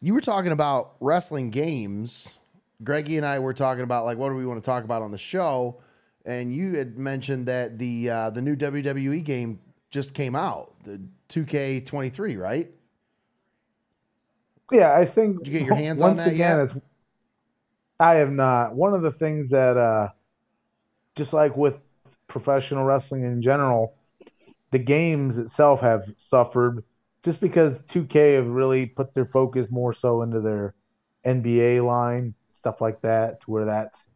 you were talking about wrestling games Greggy and I were talking about like what do we want to talk about on the show, and you had mentioned that the uh, the new WWE game just came out, the 2K23, right? Yeah, I think. Did you get your hands on that again, yet? It's, I have not. One of the things that, uh, just like with professional wrestling in general, the games itself have suffered just because 2K have really put their focus more so into their NBA line stuff like that, to where that's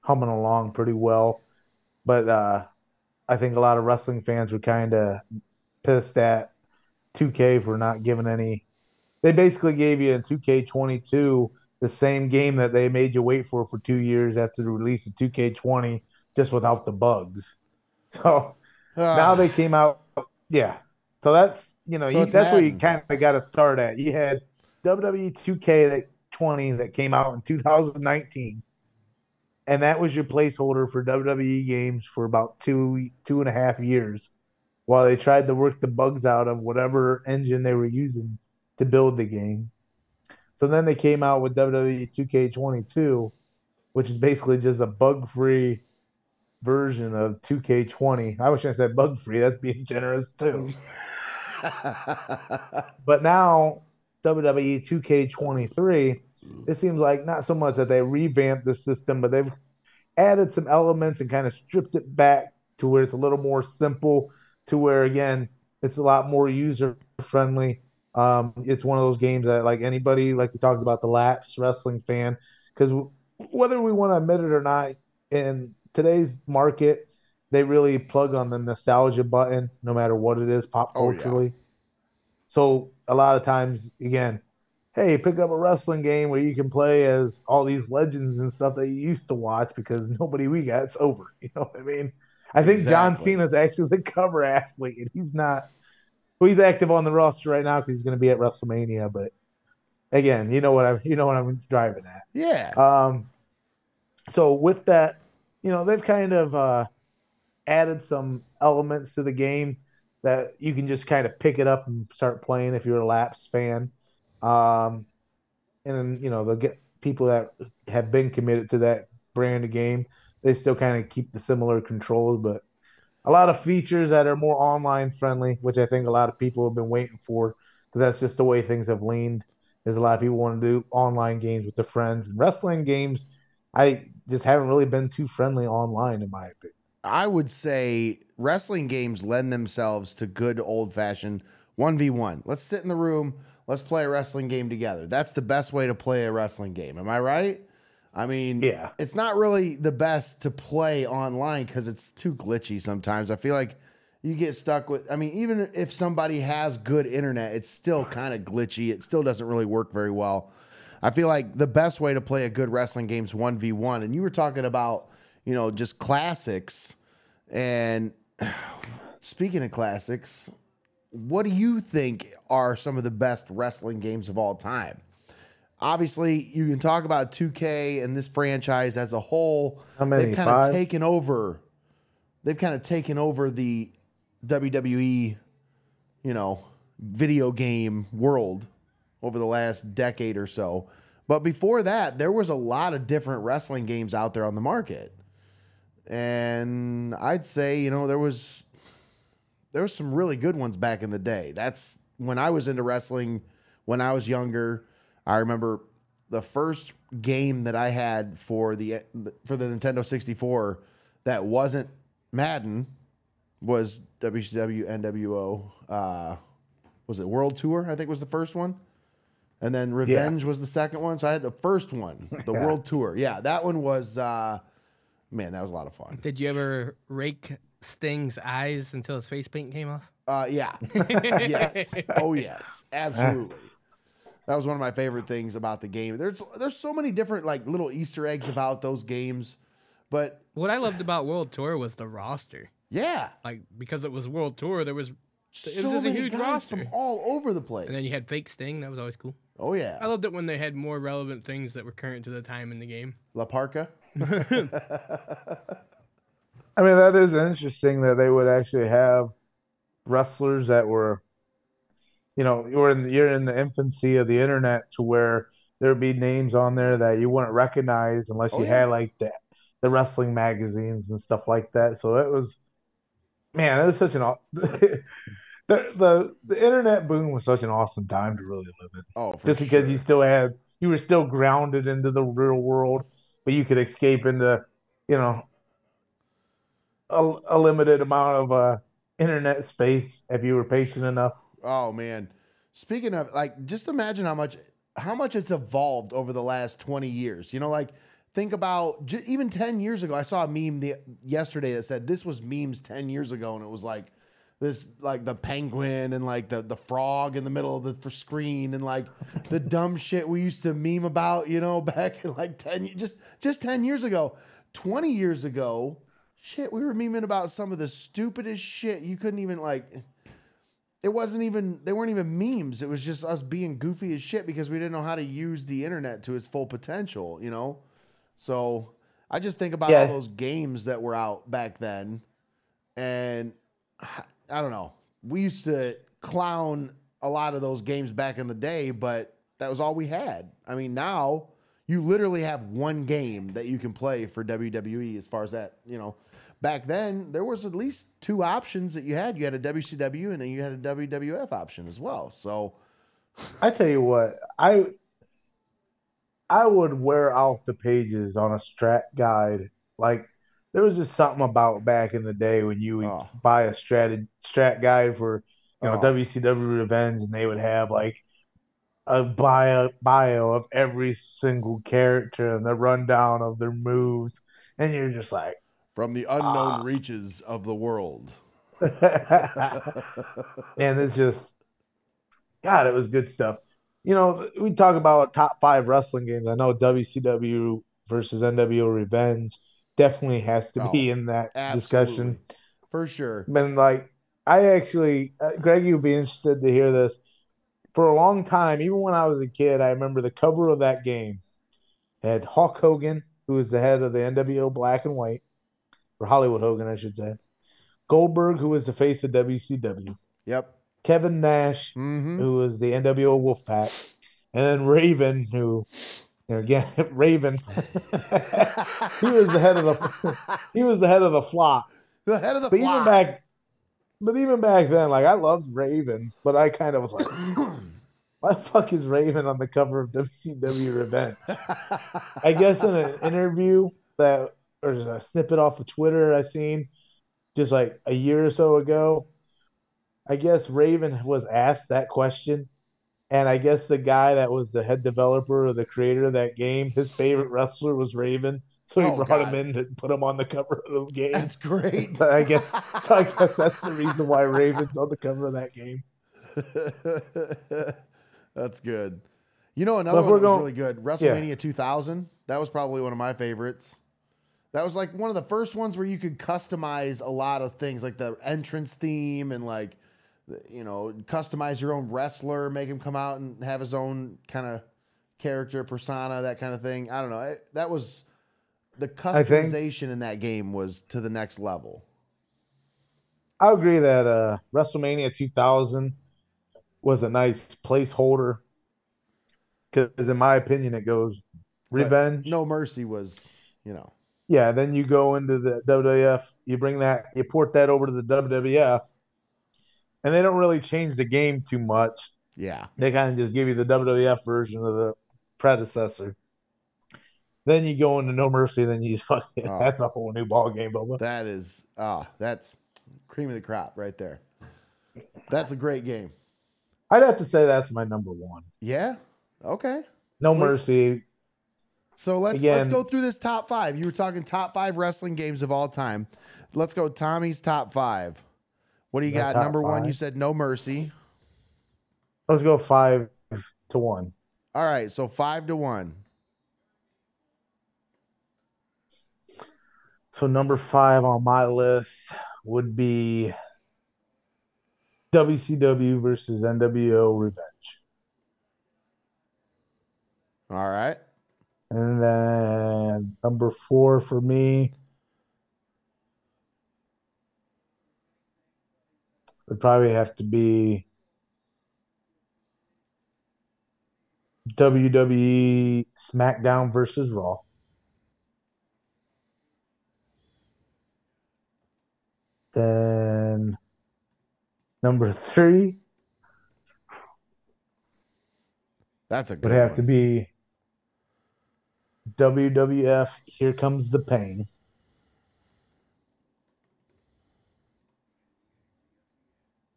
humming along pretty well. But uh, I think a lot of wrestling fans were kind of pissed at 2K for not giving any. They basically gave you in 2K22 the same game that they made you wait for for two years after the release of 2K20, just without the bugs. So uh, now they came out, yeah. So that's you know so you, that's Madden. where you kind of got to start at. You had WWE 2K that 2K20 that came out in 2019, and that was your placeholder for WWE games for about two two and a half years, while they tried to work the bugs out of whatever engine they were using to build the game. So then they came out with WWE 2K22, which is basically just a bug-free version of 2K20. I wish I said bug-free. That's being generous too. but now WWE 2K23, it seems like not so much that they revamped the system, but they've added some elements and kind of stripped it back to where it's a little more simple, to where again it's a lot more user friendly. Um, it's one of those games that like anybody, like we talked about the laps wrestling fan, because whether we want to admit it or not, in today's market, they really plug on the nostalgia button, no matter what it is, pop Oh, yeah. culturally. So a lot of times, again, hey, pick up a wrestling game where you can play as all these legends and stuff that you used to watch because nobody we got's over. You know what I mean? I think John Exactly. Cena's actually the cover athlete, and he's not. Well, he's active on the roster right now because he's going to be at WrestleMania. But again, you know what I'm, you know what I'm driving at. yeah. Um, so with that, you know, they've kind of uh, added some elements to the game that you can just kind of pick it up and start playing if you're a Laps fan. Um, and then, you know, they'll get people that have been committed to that brand of game. They still kind of keep the similar controls, but a lot of features that are more online friendly, which I think a lot of people have been waiting for because that's just the way things have leaned. There's a lot of people want to do online games with their friends. and Wrestling games, I just haven't really been too friendly online, in my opinion. I would say wrestling games lend themselves to good old fashioned 1v1. Let's sit in the room. Let's play a wrestling game together. That's the best way to play a wrestling game. Am I right? I mean, Yeah. it's not really the best to play online because it's too glitchy sometimes. I feel like you get stuck with, I mean, even if somebody has good internet, it's still kind of glitchy. It still doesn't really work very well. I feel like the best way to play a good wrestling game is 1v1. And you were talking about, you know, just classics. And speaking of classics, what do you think are some of the best wrestling games of all time? Obviously, you can talk about 2K and this franchise as a whole. How many? They've kind of taken over. They've kind of taken over the WWE, you know, video game world over the last decade or so. But before that, there was a lot of different wrestling games out there on the market. And I'd say, you know, there was there was some really good ones back in the day. That's when I was into wrestling when I was younger. I remember the first game that I had for the for the Nintendo 64 that wasn't Madden was WCW NWO uh was it World Tour? I think was the first one. And then Revenge was the second one. So I had the first one, the Yeah. World Tour. Yeah, that one was uh man, that was a lot of fun. Did you ever rake Sting's eyes until his face paint came off? Uh, yeah. yes. Oh, yes. Absolutely. That was one of my favorite things about the game. There's there's so many different like little Easter eggs about those games, but What I loved about World Tour was the roster. yeah, Like because it was World Tour, there was so was just a huge guys roster. from all over the place. and then you had fake Sting. That was always cool. Oh yeah, I loved it when they had more relevant things that were current to the time in the game. La Parka. I mean, that is interesting that they would actually have wrestlers that were, you know, you're in you're in the infancy of the internet to where there'd be names on there that you wouldn't recognize unless Oh, you yeah. had like the the wrestling magazines and stuff like that. So it was, man, it was such an aw- the the the internet boom was such an awesome time to really live in. Oh, for Just because sure. you still had you were still grounded into the real world, but you could escape into, you know, a, a limited amount of uh, internet space if you were patient enough. Oh man. Speaking of like just imagine how much how much it's evolved over the last 20 years. You know like think about j- even 10 years ago I saw a meme the, yesterday that said this was memes 10 years ago and it was like this like the penguin and like the the frog in the middle of the for screen and like the dumb shit we used to meme about, you know, back in like 10 ye- just just 10 years ago. 20 years ago, shit, we were memeing about some of the stupidest shit you couldn't even like it wasn't even they weren't even memes. It was just us being goofy as shit because we didn't know how to use the internet to its full potential, you know? So I just think about Yeah. all those games that were out back then and I don't know. We used to clown a lot of those games back in the day, but that was all we had. I mean, now you literally have one game that you can play for WWE as far as that, you know. Back then, there was at least two options that you had. You had a WCW and then you had a WWF option as well. So, I tell you what, I I would wear out the pages on a strat guide. Like there was just something about back in the day when you would Oh. buy a strat strat guide for you know Oh. WCW Revenge, and they would have like a bio bio of every single character and the rundown of their moves, and you're just like, from the unknown Ah. reaches of the world. and it's just God, it was good stuff. You know, we talk about top five wrestling games. I know WCW versus NWO Revenge definitely has to be Oh, in that Absolutely. discussion. For sure. And like, I actually, uh, Greg, you'd be interested to hear this. For a long time, even when I was a kid, I remember the cover of that game had Hulk Hogan, who was the head of the NWO Black and White, or Hollywood Hogan, I should say. Goldberg, who was the face of WCW. Yep. Kevin Nash, Mm-hmm. who was the NWO Wolfpack, and then Raven, who, again, Raven, he was the head of the he was the head of the flock. the head of the But even back, but even back then, like I loved Raven, but I kind of was like, why the fuck is Raven on the cover of WCW Revenge? I guess in an interview that or a snippet off of Twitter I seen just like a year or so ago, I guess Raven was asked that question. And I guess the guy that was the head developer or the creator of that game, his favorite wrestler was Raven. So he Oh, brought God. him in to put him on the cover of the game. That's great. But I guess I guess that's the reason why Raven's on the cover of that game. That's good. You know another one that was really good, WrestleMania 2000. That was probably one of my favorites. That was like one of the first ones where you could customize a lot of things, like the entrance theme and like, you know, customize your own wrestler, make him come out and have his own kind of character persona, that kind of thing. I don't know. It- that was the customization in that game was to the next level. I agree that uh, WrestleMania 2000 was a nice placeholder because, in my opinion, it goes But revenge. No Mercy was, you know, Yeah, then you go into the WWF, you bring that, you port that over to the WWF, and they don't really change the game too much. yeah. They kind of just give you the WWF version of the predecessor. Then you go into No Mercy, then you just fucking Oh. that's a whole new ball game, Bubba. That is ah, that's cream of the crop right there. That's a great game. I'd have to say that's my number one. Yeah. Okay. No. Mercy. So let's let's go through this top five. You were talking top five wrestling games of all time. Let's go Tommy's top five. What do you got? Number one, you said No Mercy. Let's go five to one. All right, so five to one. So number five on my list would be WCW versus NWO Revenge. All right. And then number four for me would probably have to be WWE SmackDown versus Raw. Then number three That's a would good have one. to be WWF Here Comes the Pain.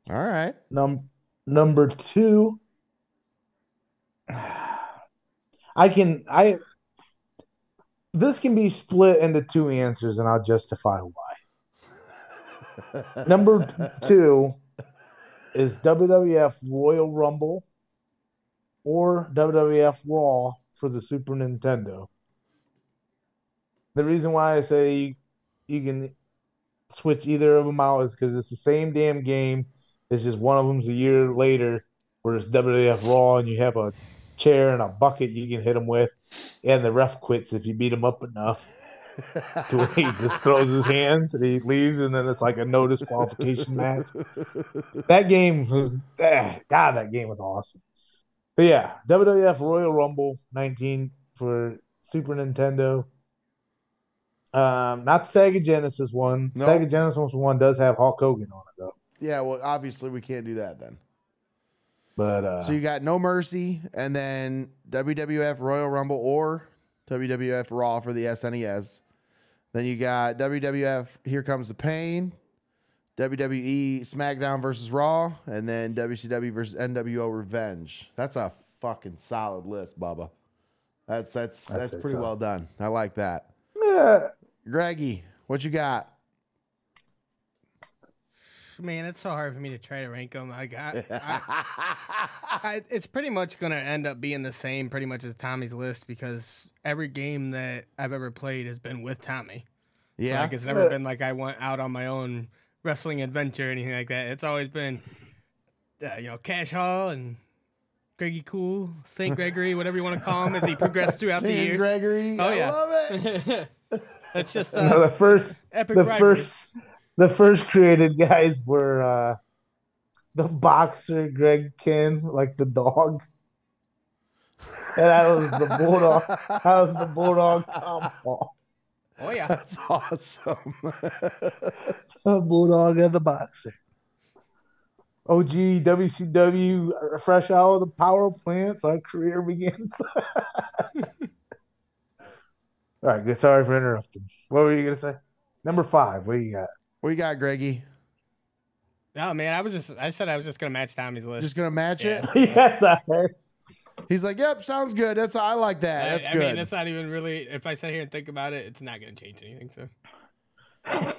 All right. Num number two, I can I this can be split into two answers, and I'll justify why. Number two is WWF Royal Rumble or WWF Raw for the Super Nintendo. The reason why I say you, you can switch either of them out is because it's the same damn game. It's just one of them's a year later, where it's WWF Raw, and you have a chair and a bucket you can hit them with, and the ref quits if you beat him up enough. to where he just throws his hands and he leaves, and then it's like a no disqualification match. That game was, eh, God, that game was awesome. But yeah, WWF Royal Rumble 19 for Super Nintendo. Um, not the Sega Genesis one. No. Sega Genesis one does have Hulk Hogan on it though. Yeah, well, obviously we can't do that then. But uh, So you got No Mercy, and then WWF Royal Rumble or WWF Raw for the SNES. Then you got WWF Here Comes the Pain, WWE SmackDown versus Raw, and then WCW versus NWO Revenge. That's a fucking solid list, Bubba. That's that's I'd that's pretty so. well done. I like that. yeah, Greggy, what you got? Man, it's so hard for me to try to rank them. I got. I, I, it's pretty much gonna end up being the same, pretty much as Tommy's list, because every game that I've ever played has been with Tommy. So, yeah, like it's never been like I went out on my own wrestling adventure or anything like that. It's always been, uh, you know, Cash Hall and Greggy Cool, Saint Gregory, whatever you want to call him, as he progressed throughout the Sam years. Gregory. Oh, yeah, I yeah. love it. That's just no, uh, the first epic the rivalry. first the first created guys were uh the boxer Greg Ken, like the dog. And I was the bulldog. That was the bulldog Tom Paul. Oh yeah, That's awesome. The bulldog and the boxer. OG WCW fresh out of the power plants. Our career begins. All right, good. Sorry for interrupting. What were you gonna say? Number five. What do you got? What you got, Greggy? oh man, I was just I said I was just gonna match Tommy's list. Just gonna match it? Yes, I heard. He's like, "Yep, sounds good. That's I like that. I- That's I, good." mean, it's not even really. If I sit here and think about it, it's not gonna change anything. So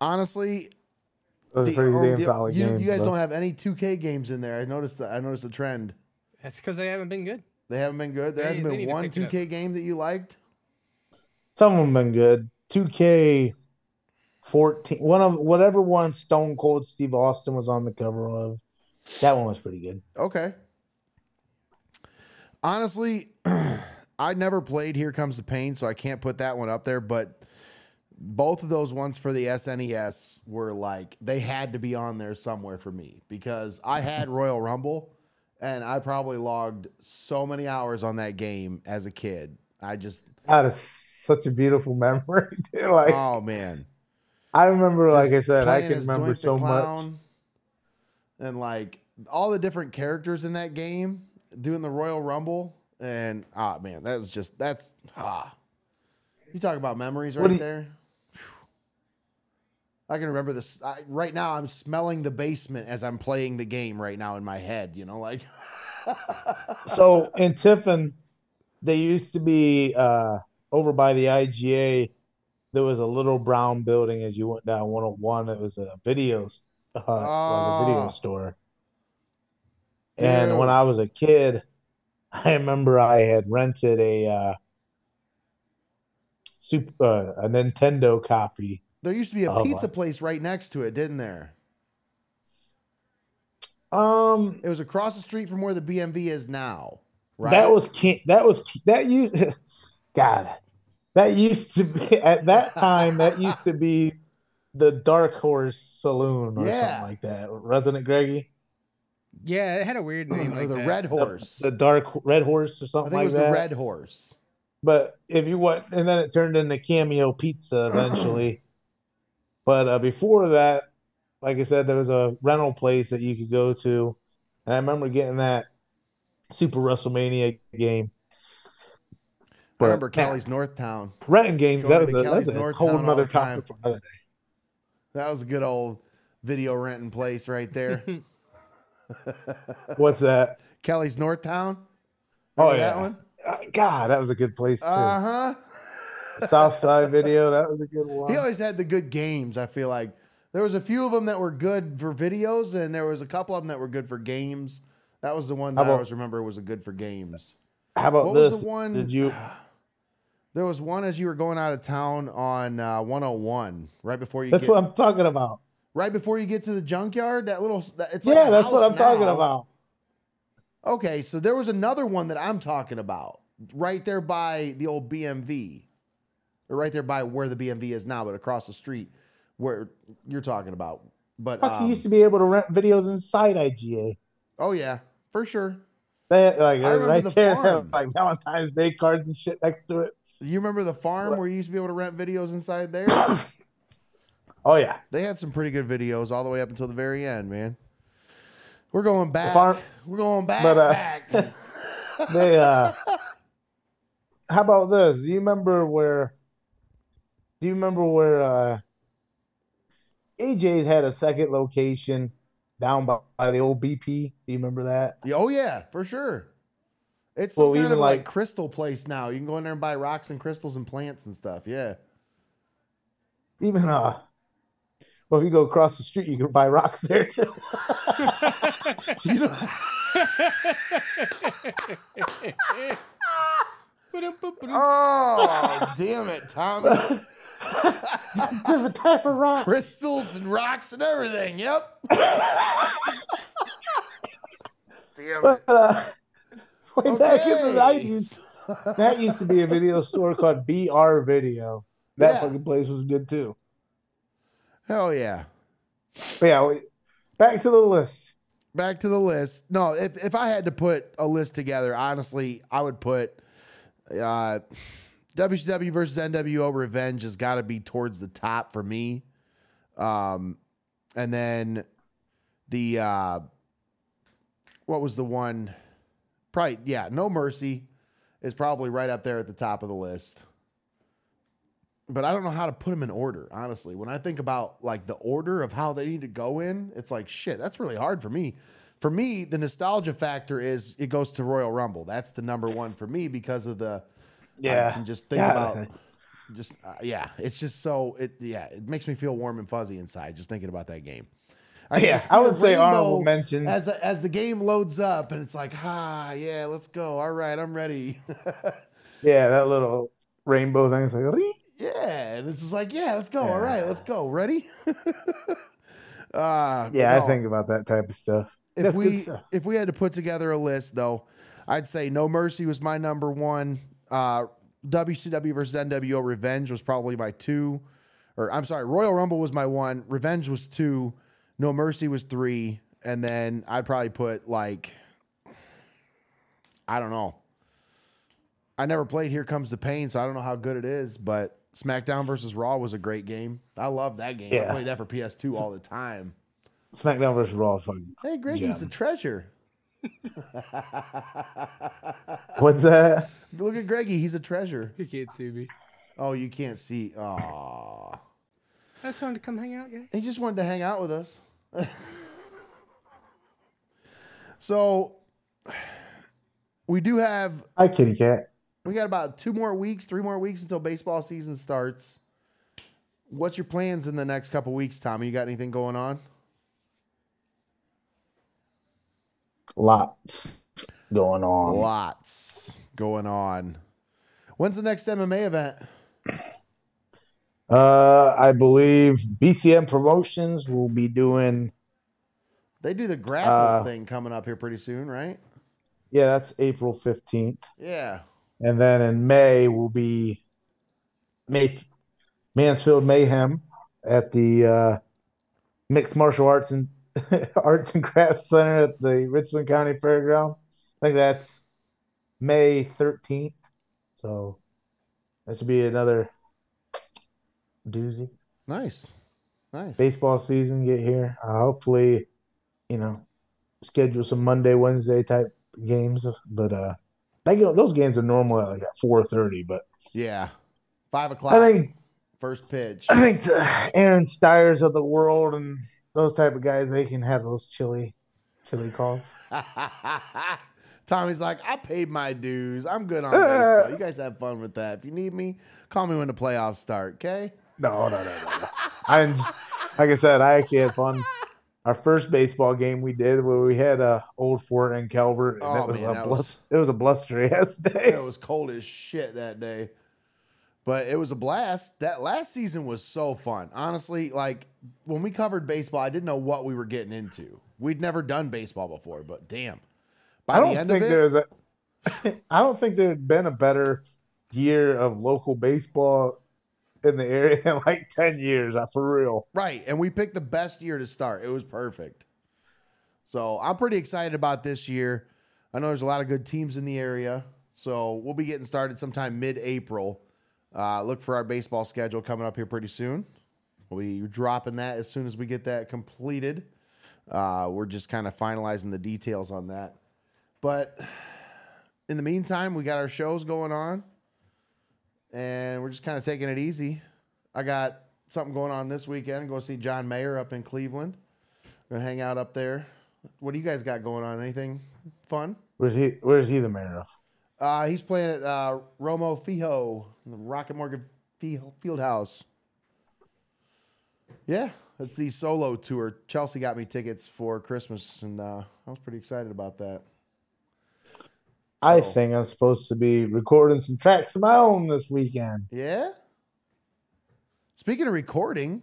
Honestly, That was a the- pretty damn the- you, game. you guys though. don't have any 2K games in there. I noticed that. I noticed a trend. that's because they haven't been good. They haven't been good. There They- hasn't they been one pick it up. 2K game that you liked. Some of them been good. 2K 14. One of whatever one Stone Cold Steve Austin was on the cover of. That one was pretty good. Okay. Honestly, I never played Here Comes the Pain, so I can't put that one up there. But both of those ones for the SNES were like they had to be on there somewhere for me because I had Royal Rumble, and I probably logged so many hours on that game as a kid. I just, That is such a beautiful memory. like oh man, I remember, like I said, I can remember so much. And like all the different characters in that game doing the Royal Rumble. And ah man, that was just that's ah. You talk about memories right you- there. I can remember this I, right now. I'm smelling the basement as I'm playing the game right now in my head. You know, like So in Tiffin, they used to be uh, over by the IGA. There was a little brown building as you went down 101. It was a video, uh, like a video Oh. store. And when I was a kid, I remember I had rented a uh, super uh, a Nintendo copy. there used to be a Oh, pizza place right next to it, didn't there? Um, It was across the street from where the BMV is now. Right. That was that was that used God. That used to be at that time that used to be the Dark Horse Saloon or Yeah. something like that. Wasn't it Greggy? Yeah, it had a weird name or like the that. Red Horse. The Dark Red Horse or I something think it like was that. the Red Horse. But if you want, and then it turned into Cameo Pizza eventually. but uh, before that, like I said, there was a rental place that you could go to, and I remember getting that Super WrestleMania game. I remember man, Kelly's North Town. renting games. That was a, Kelly's that's a North whole Town all another time. topic for another day. That was a good old video renting place right there. What's that? Kelly's Northtown. Oh yeah, that one. Uh, God, that was a good place too. Uh huh. South Side Video, that was a good one. He always had the good games. I feel like there was a few of them that were good for videos, and there was a couple of them that were good for games. That was the one How that I always remember was a good for games. How about What this? was the one? Did you? There was one as you were going out of town on uh, 101, right before you That's get what I'm talking about. right before you get to the junkyard. That little, that, it's like Yeah, that's what I'm talking now. about. Okay, so there's Yeah, that's what house I'm talking about. Okay, so there was another one that I'm talking about right there by the old BMV, or right there by where the BMV is now, but across the street where you're talking about. But Fuck, you um, used to be able to rent videos inside IGA. oh yeah, for sure. They like I remember right the there, farm. like Valentine's Day cards and shit next to it. You remember the farm where you used to be able to rent videos inside there? Oh yeah, they had some pretty good videos all the way up until the very end, man. We're going back. farm- We're going back. But, uh, back. they. uh How about this? Do you remember where? Do you remember where uh AJ's had a second location down by, by the old BP? Do you remember that? Yeah, oh yeah, for sure. It's some Well, kind of like, like- crystal place now. You can go in there and buy rocks and crystals and plants and stuff. Yeah. Even uh, well, if you go across the street, you can buy rocks there too. You know, oh damn it, Tommy! Different type of rock. Crystals and rocks and everything. Yep. damn But it. uh, way back in the nineties, that used to be a video store called BR Video. That Yeah. fucking place was good too. Hell yeah. But yeah, wait, back to the list. back to the list. No, if if I had to put a list together, honestly, I would put uh, WCW versus NWO Revenge has got to be towards the top for me. Um, and then the uh, what was the one? Probably yeah, No Mercy is probably right up there at the top of the list. But I don't know how to put them in order, honestly. When I think about like the order of how they need to go in, it's like shit. That's really hard for me. For me, the nostalgia factor is it goes to Royal Rumble. That's the number one for me because of the I can just think Yeah. about just uh, yeah. It's just so it yeah. It makes me feel warm and fuzzy inside just thinking about that game. I Yeah, I would say honorable mention. as as the game loads up and it's like ah yeah let's go all right I'm ready Yeah, that little rainbow thing is like. "Ree." yeah and it's just like yeah let's go all right let's go ready uh Yeah, no. I think about that type of stuff. if That's good we stuff. if we had to put together a list though i'd say no mercy was my number one uh wcw versus nwo revenge was probably my two or i'm sorry royal rumble was my one revenge was two no mercy was three and then i'd probably put like i don't know i never played here comes the pain so i don't know how good it is but smackdown versus raw was a great game i love that game i Yeah. played that for ps2 all the time SmackDown versus Raw. Fucking. Hey, Greggy's Gem. a treasure. What's that? Look at Greggy. He's a treasure. You can't see me. Oh, you can't see. Aw. I just wanted to come hang out, guys. He just wanted to hang out with us. so, we do have, Hi, kitty cat. we got about two more weeks, three more weeks until baseball season starts. What's your plans in the next couple weeks, Tommy? You got anything going on? Lots going on. Lots going on. When's the next MMA event? Uh, I believe BCM Promotions will be doing. They do the grapple Uh, thing coming up here pretty soon, right? Yeah, that's April fifteenth, Yeah. and then in May will be make Mansfield Mayhem at the uh, Mixed Martial Arts and Arts and Crafts Center at the Richland County Fairgrounds. I think that's May thirteenth. So that should be another doozy. Nice. Nice. baseball season get here. Uh, hopefully, you know, schedule some Monday, Wednesday type games. But uh, they go, those games are normally like at four thirty. But Yeah. Five o'clock. I think first pitch. I think the Aaron Styers of the world and those type of guys they can have those chilly, chilly calls. Tommy's like, I paid my dues. I'm good on baseball. You guys have fun with that. If you need me, call me when the playoffs start, okay? No, no, no, no. no. I like I said, I actually had fun. Our first baseball game we did where we had uh, Old Fort and Calvert, and Oh, it was man, a that blus- was- it was a blustery ass day. It was cold as shit that day. But it was a blast. That last season was so fun. Honestly, like when we covered baseball, I didn't know what we were getting into. We'd never done baseball before, but damn. By I don't end think of it, there's a. I don't think there had been a better year of local baseball in the area in like ten years. uh, For real. Right. And we picked the best year to start. It was perfect. So I'm pretty excited about this year. I know there's a lot of good teams in the area. So we'll be getting started sometime mid April. Uh, look for our baseball schedule coming up here pretty soon. We'll be dropping that as soon as we get that completed. Uh, we're just kind of finalizing the details on that. But in the meantime, we got our shows going on and we're just kind of taking it easy. I got something going on this weekend. Go see John Mayer up in Cleveland. Gonna hang out up there. What do you guys got going on? Anything fun? Where's he? Where's he the mayor of? Uh, he's playing at uh, Romo Fijo, the Rocket Morgan Field House. Yeah, it's the solo tour. Chelsea got me tickets for Christmas, and uh, I was pretty excited about that. I So- think I'm supposed to be recording some tracks of my own this weekend. Yeah. Speaking of recording,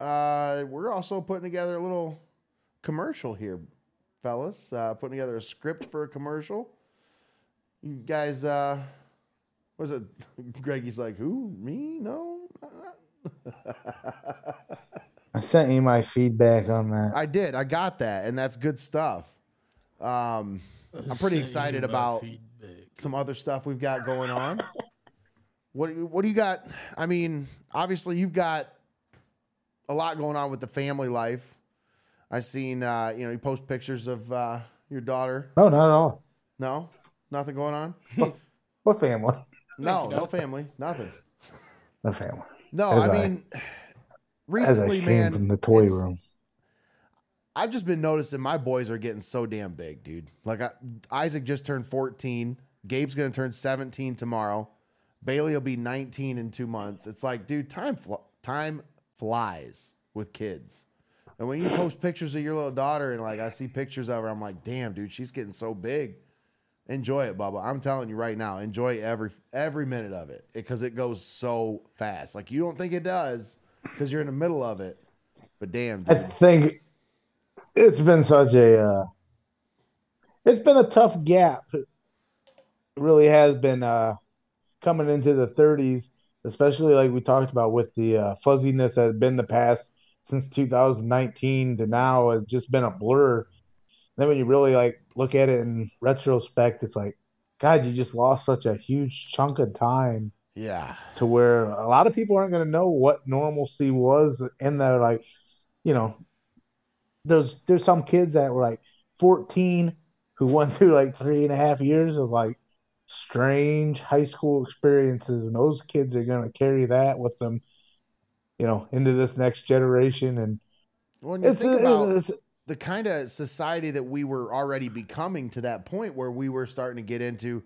uh, we're also putting together a little commercial here, fellas. Uh, putting together a script for a commercial. You guys, uh, what is it? Greggy's like, who? Me? No. I sent you my feedback on that. I did. I got that, and that's good stuff. Um, I'm pretty excited about some other stuff we've got going on. What do you- what do you got? I mean, obviously you've got a lot going on with the family life. I've seen uh, you know you post pictures of uh, your daughter. No, not at all. No, nothing going on. What family? No, no family, nothing. The family. No, As I I- mean, As I recently, stream man, from the toy room. I've just been noticing my boys are getting so damn big, dude. Like I, Isaac just turned 14. Gabe's gonna turn 17 tomorrow. Bailey will be 19 in two months. It's like, dude, time fl- time flies with kids. And when you post pictures of your little daughter and like I see pictures of her, I'm like, damn, dude, she's getting so big. Enjoy it, Bubba. I'm telling you right now, enjoy every every minute of it because it goes so fast. Like you don't think it does because you're in the middle of it, but damn, I dude. think it's been such a uh, it's been a tough gap. It really has been uh, coming into the 30s, especially like we talked about with the uh, fuzziness that had been the past since 2019 to now. It's just been a blur. Then when you really like look at it in retrospect, it's like, God, you just lost such a huge chunk of time Yeah. to where a lot of people aren't going to know what normalcy was in they're like you know there's there's some kids that were like 14 who went through like three and a half years of like strange high school experiences and those kids are going to carry that with them you know into this next generation and When you it's, think about it's, it's the kind of society that we were already becoming to that point where we were starting to get into,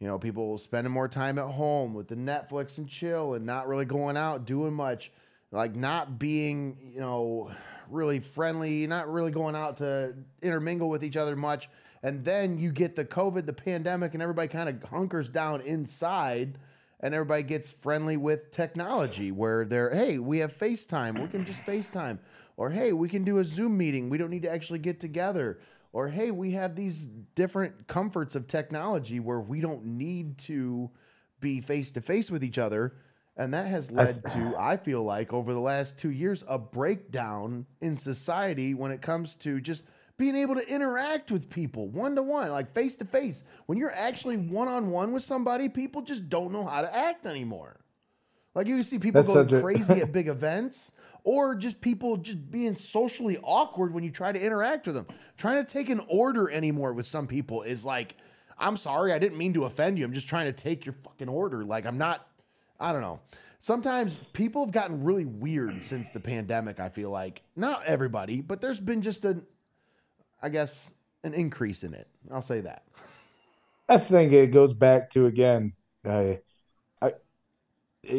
you know, people spending more time at home with the Netflix and chill and not really going out doing much, like not being, you know, really friendly, not really going out to intermingle with each other much. And then you get the COVID, the pandemic, and everybody kind of hunkers down inside and everybody gets friendly with technology where they're, hey, we have FaceTime. We can just FaceTime. Or, hey, we can do a Zoom meeting. We don't need to actually get together. Or, hey, we have these different comforts of technology where we don't need to be face to face with each other. And that has led to, I feel like, over the last two years, a breakdown in society when it comes to just being able to interact with people one to one, like face to face. When you're actually one on one with somebody, people just don't know how to act anymore. Like you see people That's going crazy at big events, or just people just being socially awkward when you try to interact with them. Trying to take an order anymore with some people is like, I'm sorry, I didn't mean to offend you. I'm just trying to take your fucking order. Like I'm not, I don't know. Sometimes people have gotten really weird since the pandemic. I feel like not everybody, but there's been just a, I guess, an increase in it. I'll say that. I think it goes back to again, I, I,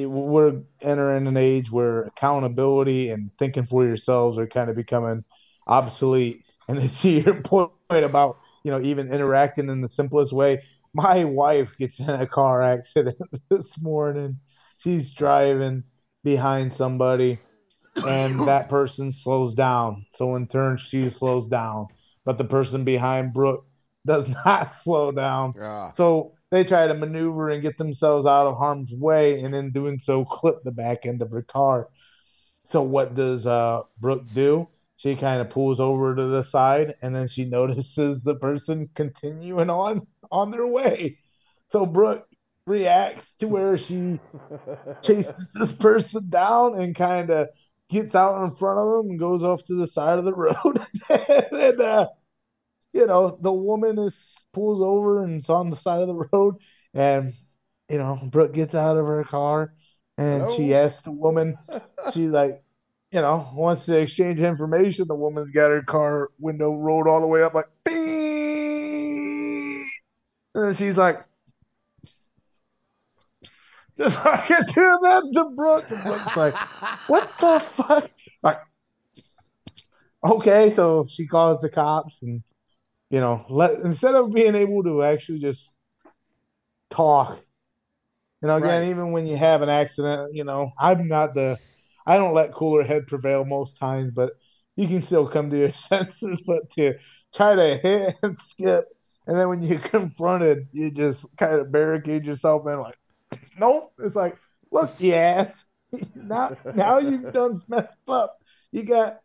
we're entering an age where accountability and thinking for yourselves are kind of becoming obsolete. And to your point about you know even interacting in the simplest way, my wife gets in a car accident this morning. She's driving behind somebody and that person slows down. So in turn, she slows down, but the person behind Brooke does not slow down. Yeah. So they try to maneuver and get themselves out of harm's way, and in doing so, clip the back end of her car. So what does uh, Brooke do? She kind of pulls over to the side, and then she notices the person continuing on on their way. So Brooke reacts to where she chases this person down and kind of gets out in front of them and goes off to the side of the road. and uh, you know, the woman is pulls over and it's on the side of the road, and you know, Brooke gets out of her car and she asks the woman, she's like, you know, wants to exchange information. The woman's got her car window rolled all the way up, like, beep. And then she's like, just fucking do that to Brooke. And Brooke's like, what the fuck? Like, okay, so she calls the cops and you know, let instead of being able to actually just talk, you know, again, Right. even when you have an accident, you know, I'm not the I don't let cooler head prevail most times, but you can still come to your senses, but to try to hit and skip and then when you're confronted, you just kind of barricade yourself in like, nope. It's like, look, you ass. now now you've done messed up. You got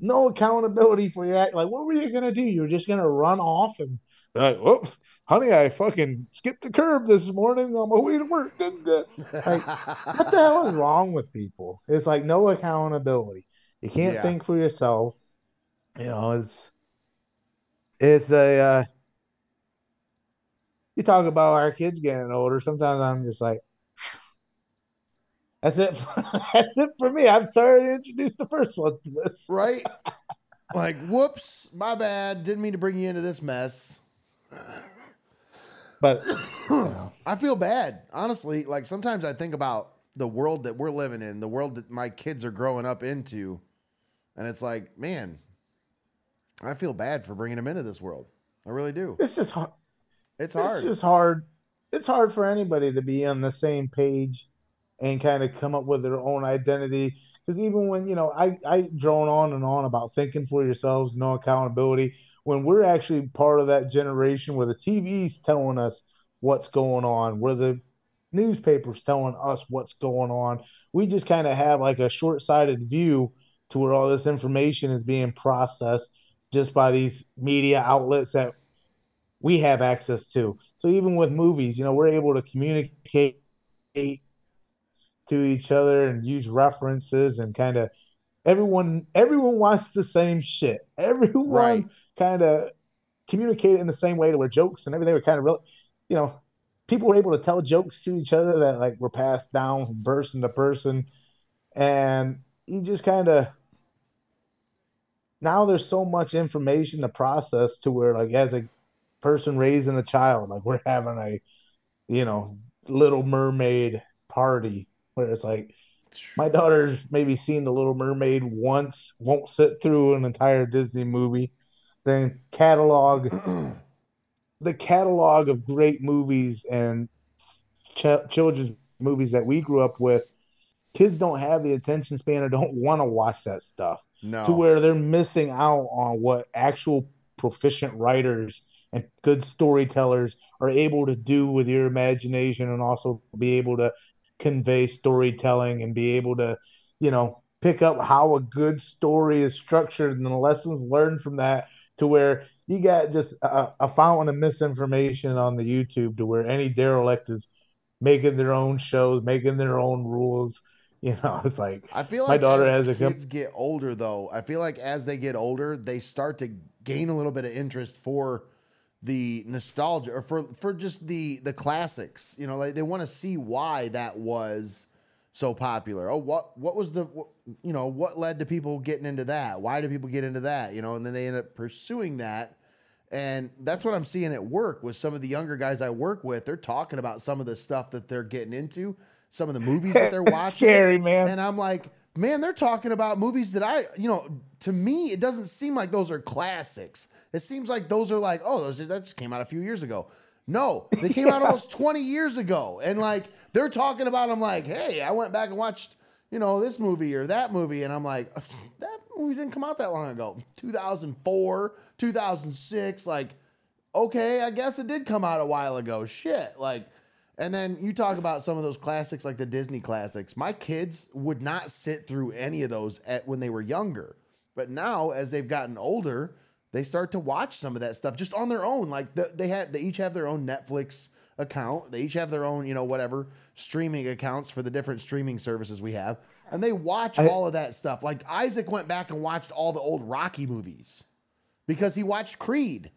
no accountability for your act. Like, what were you gonna do? You're just gonna run off and be like, oh, honey, I fucking skipped the curb this morning on my way to work. Like, what the hell is wrong with people? It's like no accountability. You can't Yeah. think for yourself. You know, it's it's a uh, you talk about our kids getting older. Sometimes I'm just like, that's it. that's it for me. I'm sorry to introduce the first one to this. right? Like, whoops, my bad. Didn't mean to bring you into this mess. But you know, I feel bad, honestly. Like sometimes I think about the world that we're living in, the world that my kids are growing up into, and it's like, man, I feel bad for bringing them into this world. I really do. it's just hard. It's It's just hard. It's hard for anybody to be on the same page and kind of come up with their own identity. Because even when you know, I I drone on and on about thinking for yourselves, no accountability. When we're actually part of that generation where the TV's telling us what's going on, where the newspapers telling us what's going on, we just kind of have like a short-sighted view to where all this information is being processed just by these media outlets that we have access to. So even with movies, you know, we're able to communicate to each other and use references and kind of everyone everyone wants the same shit. Everyone Right. kind of communicate in the same way to where jokes and everything were kind of real, you know, people were able to tell jokes to each other that like were passed down from person to person and you just kind of now there's so much information to process to where like as a person raising a child like we're having a you know little mermaid party where it's like my daughter's maybe seen the little mermaid once won't sit through an entire disney movie then catalog the catalog of great movies and ch- children's movies that we grew up with kids don't have the attention span or don't want to watch that stuff no. to where they're missing out on what actual proficient writers and good storytellers are able to do with your imagination and also be able to convey storytelling and be able to you know pick up how a good story is structured and the lessons learned from that to where you got just a, a fountain of misinformation on the youtube to where any derelict is making their own shows making their own rules you know it's like I feel like My daughter as has a kids get older, though, I feel like as they get older, they start to gain a little bit of interest for the nostalgia or for for just the the classics. You know, like they want to see why that was so popular. Oh, what what was the what, you know what led to people getting into that? Why do people get into that? You know, and then they end up pursuing that. And that's what I'm seeing at work with some of the younger guys I work with. They're talking about some of the stuff that they're getting into, some of the movies that they're watching. scary man And I'm like, man, they're talking about movies that I, you know, to me, it doesn't seem like those are classics. It seems like those are like, oh, those that just came out a few years ago. No, they came out almost 20 years ago. And like they're talking about them like, hey, I went back and watched, you know, this movie or that movie. And I'm like, that movie didn't come out that long ago. 2004, 2006. Like, okay, I guess it did come out a while ago. Shit. Like, and then you talk about some of those classics like the Disney classics. My kids would not sit through any of those at when they were younger. But now as they've gotten older, they start to watch some of that stuff just on their own. Like the, they have they each have their own Netflix account. They each have their own, you know, whatever streaming accounts for the different streaming services we have. And they watch I- all of that stuff. Like Isaac went back and watched all the old Rocky movies because he watched Creed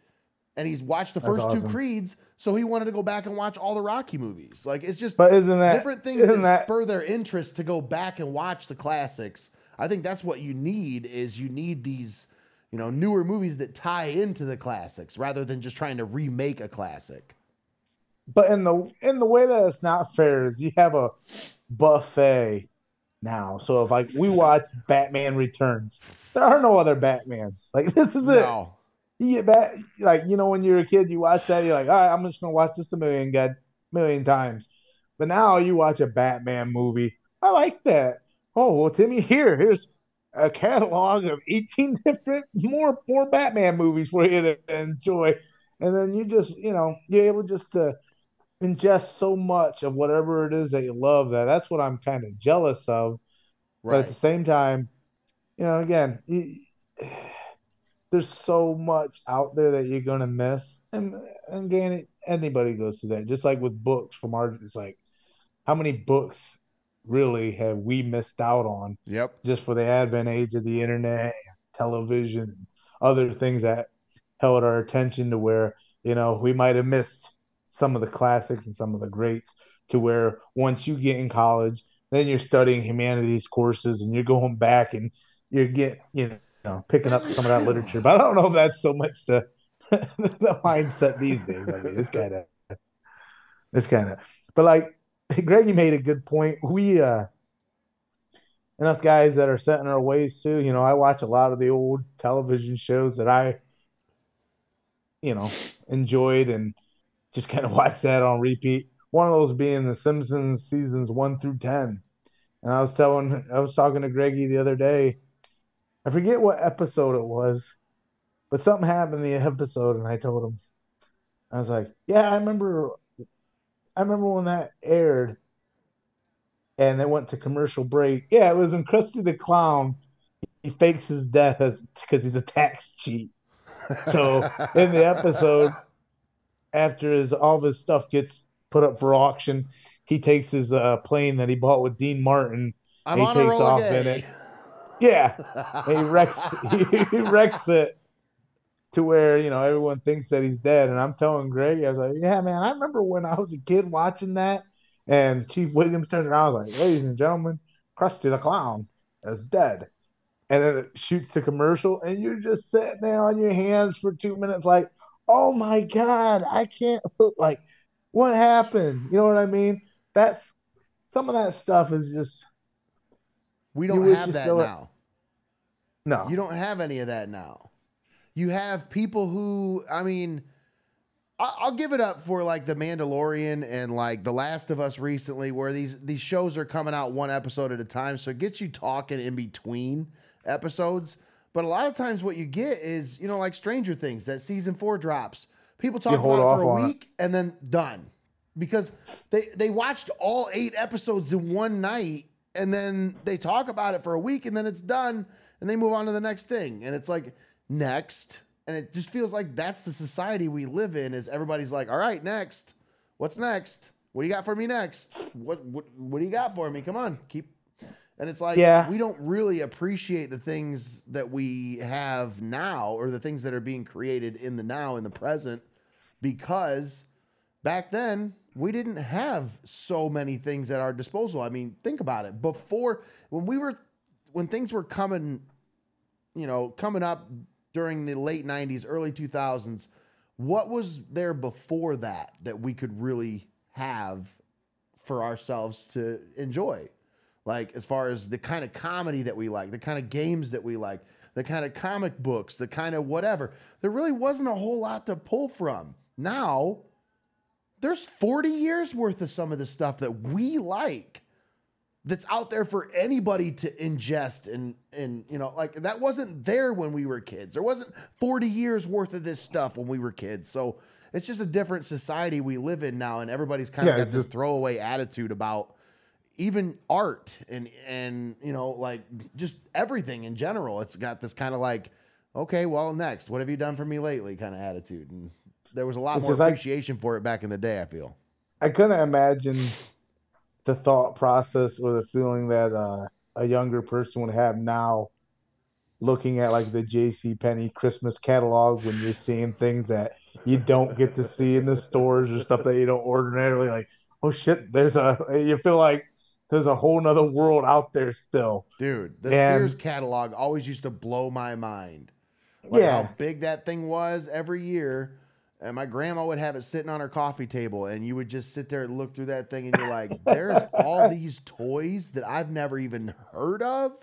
and he's watched the first two. Creeds, so he wanted to go back and watch all the Rocky movies. Like it's just But isn't that different things that, that spur their interest to go back and watch the classics. I think that's what you need is you need these, you know, newer movies that tie into the classics rather than just trying to remake a classic. But in the in the way that it's not fair is you have a buffet now. So if like we watch Batman Returns, there are no other Batmans. Like this is it. No. You get back like you know when you're a kid, you watch that, you're like, all right, I'm just gonna watch this a million god million times. But now you watch a Batman movie. I like that. Oh well, Timmy, here, here's a catalog of 18 different more more Batman movies for you to enjoy. And then you just, you know, you're able just to ingest so much of whatever it is that you love that that's what I'm kind of jealous of. But at the same time, you know, again, you, there's so much out there that you're gonna miss. And and granted, anybody goes through that. Just like with books from our, it's like, how many books really have we missed out on Yep. just for the advent age of the internet, television, and other things that held our attention to where, you know, we might have missed some of the classics and some of the greats to where once you get in college, then you're studying humanities courses and you're going back and you're getting, you know, picking up some of that literature. But I don't know if that's so much the the mindset these days. I mean, it's kind of it's kind of but like Greggy made a good point. We uh and us guys that are set in our ways too, you know, I watch a lot of the old television shows that I, you know, enjoyed and just kind of watch that on repeat. One of those being The Simpsons seasons one through ten. And I was telling, I was talking to Greggy the other day. I forget what episode it was, but something happened in the episode, and I told him, I was like, "Yeah, I remember, I remember when that aired." and they went to commercial break. Yeah, it was when Krusty the Clown he fakes his death because he's a tax cheat. So in the episode, after his all of his stuff gets put up for auction, he takes his uh, plane that he bought with Dean Martin. I'm He on a takes off in it. Yeah, and he wrecks he wrecks it to where you know everyone thinks that he's dead. And I'm telling Greg, I was like, "Yeah, man, I remember when I was a kid watching that." And Chief Williams turns around, I was like, "Ladies and gentlemen, Krusty the Clown is dead." And then it shoots the commercial, and you're just sitting there on your hands for two minutes, like, "Oh my god, I can't like, what happened?" You know what I mean? That's some of that stuff is just We don't have that now. no. You don't have any of that now. You have people who, I mean, I'll give it up for like the Mandalorian and like The Last of Us recently, where these these shows are coming out one episode at a time, so it gets you talking in between episodes. But a lot of times, what you get is you know like Stranger Things that season four drops. People talk about it for a on it. week and then done because they they watched all eight episodes in one night and then they talk about it for a week and then it's done and they move on to the next thing and it's like next and it just feels like that's the society we live in is everybody's like all right next what's next what do you got for me next what what, what do you got for me come on keep and it's like Yeah. we don't really appreciate the things that we have now or the things that are being created in the now in the present because back then we didn't have so many things at our disposal. I mean, think about it. Before when we were when things were coming, you know, coming up during the late 90s, early 2000s, what was there before that that we could really have for ourselves to enjoy? Like as far as the kind of comedy that we like, the kind of games that we like, the kind of comic books, the kind of whatever. There really wasn't a whole lot to pull from. Now, there's 40 years worth of some of the stuff that we like that's out there for anybody to ingest and and you know like that wasn't there when we were kids. There wasn't 40 years worth of this stuff when we were kids. So it's just a different society we live in now and everybody's kind of Yeah, got this just- throwaway attitude about even art and and you know like just everything in general. It's got this kind of like okay well next what have you done for me lately kind of attitude. And there was a lot more appreciation for it back in the day i feel. I couldn't imagine the thought process or the feeling that uh, a younger person would have now looking at like the J.C. Penney Christmas catalog when you're seeing things that you don't get to see in the stores or stuff that you don't ordinarily like. Oh shit! There's a you feel like there's a whole nother world out there still. Dude, the And- Sears catalog always used to blow my mind. Like Yeah. how big that thing was every year. And my grandma would have it sitting on her coffee table, and you would just sit there and look through that thing, and you're like, there's all these toys that I've never even heard of.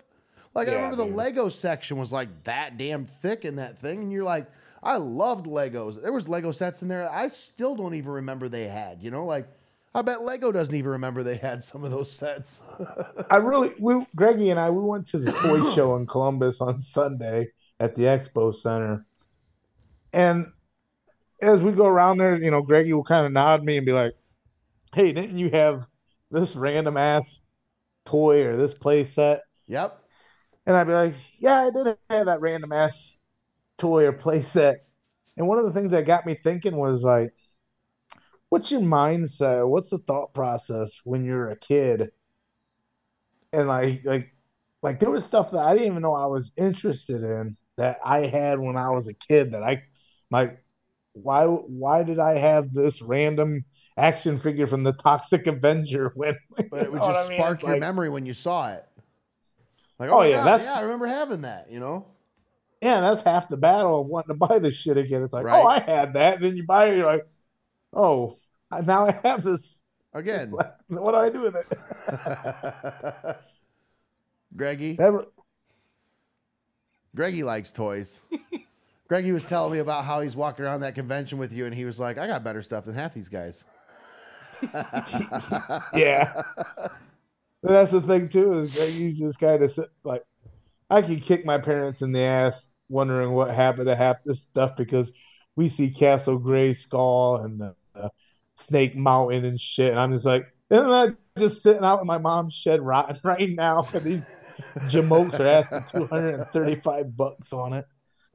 Like, I Yeah, remember the dude. Lego section was like that damn thick in that thing, and you're like, I loved Legos. There was Lego sets in there I still don't even remember they had, you know? Like, I bet Lego doesn't even remember they had some of those sets. I really, we, Greggy and I, we went to the toy show in Columbus on Sunday at the Expo Center. And as we go around there, you know, Greggy will kind of nod me and be like, Hey, didn't you have this random ass toy or this play set? yep. And I'd be like, Yeah, I did have that random ass toy or play set. And one of the things that got me thinking was like, what's your mindset? What's the thought process when you're a kid? And like like like there was stuff that I didn't even know I was interested in that I had when I was a kid that I like why why did I have this random action figure from the Toxic Avenger when But it would You know what just I mean? spark your like- memory when you saw it. Like, Oh, oh, yeah, yeah, that's- yeah, I remember having that, you know? Yeah, that's half the battle of wanting to buy this shit again. It's like, oh, Right. oh, I had that. Then you buy it, you're like, oh, now I have this. Again. What do I do with it? Greggy. Never, Greggy likes toys. Greggy was telling me about how he's walking around that convention with you, and he was like, I got better stuff than half these guys. yeah. And that's the thing too is you just kind of sit like, I could kick my parents in the ass wondering what happened to half this stuff because we see Castle Grayskull and the, the Snake Mountain and shit, and I'm just like, isn't that just sitting out in my mom's shed rotting right now? And these jamokes are asking 235 bucks on it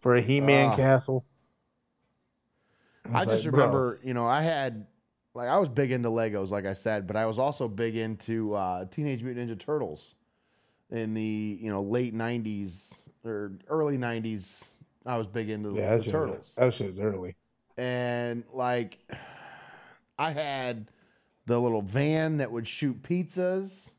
for a He-Man Ah. castle. I It's just like, bro. remember, you know, I had, like, I was big into Legos, like I said, but I was also big into uh, Teenage Mutant Ninja Turtles in the, you know, late 90s or early 90s. I was big into yeah, the shit, Turtles. that shit's early. and like I had the little van that would shoot pizzas.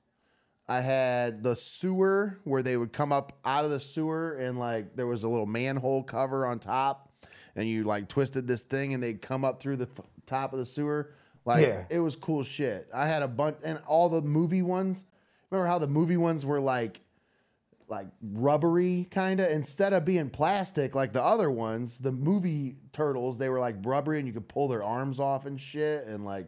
I had the sewer where they would come up out of the sewer and like there was a little manhole cover on top and you like twisted this thing and they'd come up through the f- top of the sewer. Like Yeah. it was cool shit. I had a bunch and all the movie ones. Remember how the movie ones were like like rubbery kind of instead of being plastic like the other ones the movie turtles they were like rubbery and you could pull their arms off and shit and like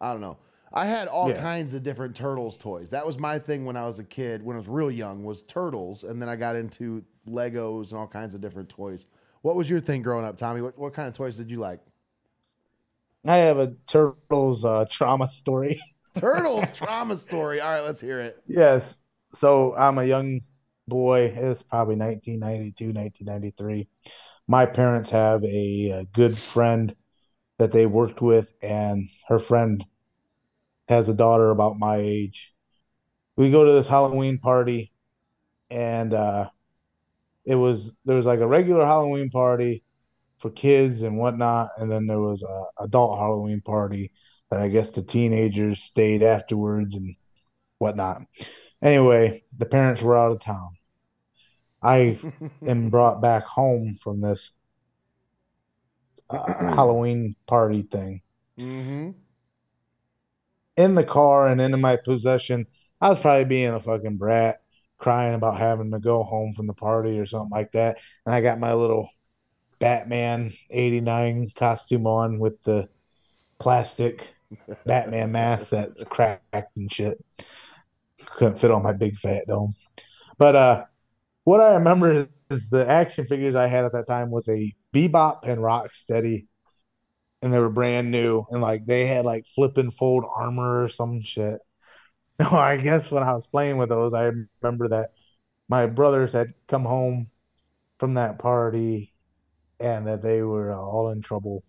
i don't know i had all Yeah. kinds of different turtles toys that was my thing when i was a kid when i was real young was turtles and then i got into legos and all kinds of different toys what was your thing growing up tommy what, what kind of toys did you like I have a turtles uh, trauma story. turtles trauma story all right let's hear it Yes. So I'm a young boy. It's probably 1992, 1993. My parents have a, uh good friend that they worked with, and her friend has a daughter about my age. We go to this Halloween party, and uh, it was there was like a regular Halloween party for kids and whatnot, and then there was a adult Halloween party that I guess the teenagers stayed afterwards and whatnot. Anyway, the parents were out of town. I am brought back home from this uh, Halloween party thing. mm-hmm In the car and in my possession, I was probably being a fucking brat, crying about having to go home from the party or something like that. And I got my little Batman 89 costume on with the plastic Batman mask that's cracked and shit. Couldn't fit on my big fat dome. But uh, what I remember is, is the action figures I had at that time was a Bebop and Rocksteady, and they were brand new, and like they had like flip and fold armor or some shit. No, I guess when I was playing with those, I remember that my brothers had come home from that party and that they were uh, all in trouble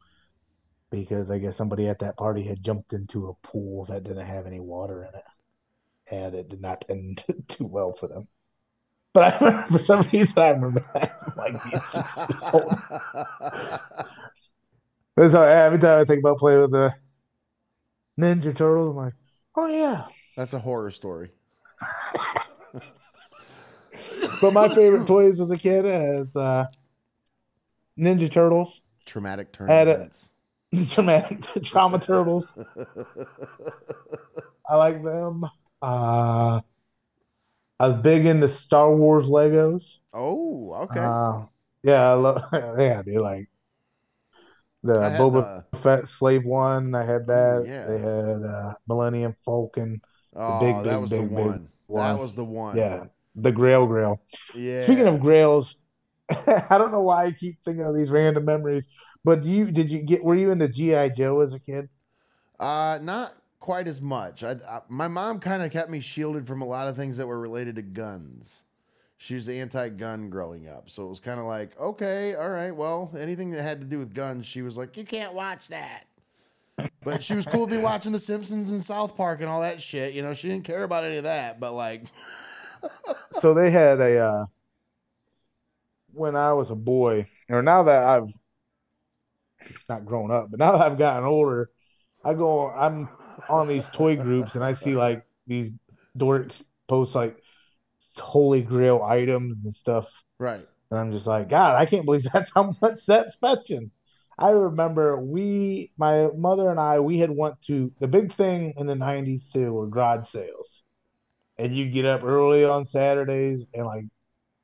because I guess somebody at that party had jumped into a pool that didn't have any water in it, and it did not end too well for them. But I remember, for some reason, I remember that like being six years old. That's how every time I think about playing with the Ninja Turtles, I'm like, oh yeah. That's a horror story. But my favorite toys as a kid is uh, Ninja Turtles, Traumatic turn events. Traumatic Trauma Turtles. I like them. Uh, I was big into Star Wars Legos. oh, okay. Uh, yeah, I love. Yeah, they like the Boba Fett Slave One. I had that. yeah. They had uh, Millennium Falcon. oh, big, that big, was the big, big one. That one. was the one. Yeah, the Grail Grail. Yeah. Speaking of Grails, I don't know why I keep thinking of these random memories. But you did you get were you into GI Joe as a kid? Uh, not quite as much. I, I my mom kind of kept me shielded from a lot of things that were related to guns. She was anti-gun growing up, so it was kind of like, okay, all right, well, anything that had to do with guns, she was like, you can't watch that. But she was cool to be watching The Simpsons and South Park and all that shit. You know, she didn't care about any of that. But like, so they had a uh, when I was a boy, or now that I've not grown up, but now that I've gotten older, I go I'm on these toy groups and I see like these dorks post like holy grail items and stuff. right? And I'm just like, God, I can't believe that's how much that's fetching. I remember we, my mother and I, we had went to the big thing in the '90s too were garage sales, and you get up early on Saturdays and like,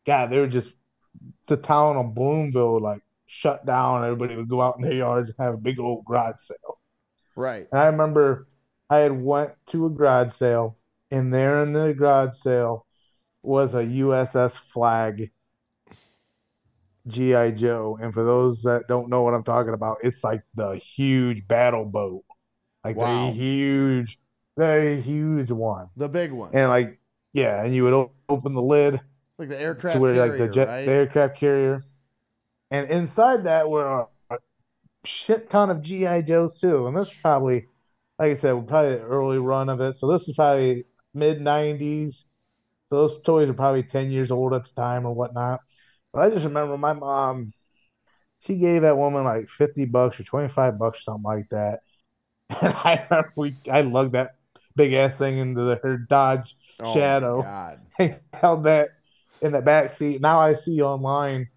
God, they were just the town of Bloomville like shut down. Everybody would go out in their yards and have a big old garage sale. Right. And I remember I had went to a garage sale, and there in the garage sale was a USS Flagg GI Joe. And for those that don't know what I'm talking about, it's like the huge battle boat, like Wow. the huge, the huge one. The big one, And like, yeah, and you would o- open the lid like the aircraft where carrier, like the jet, right? the aircraft carrier, and inside that were a, a shit ton of GI Joes too. And this is probably, like I said, probably the early run of it. So this is probably mid '90s. So those toys are probably 10 years old at the time or whatnot. But I just remember my mom, she gave that woman like 50 bucks or 25 bucks or something like that. And I remember we, I lugged that big ass thing into the, her Dodge Oh, Shadow. God. I held that in the back seat. Now I see online,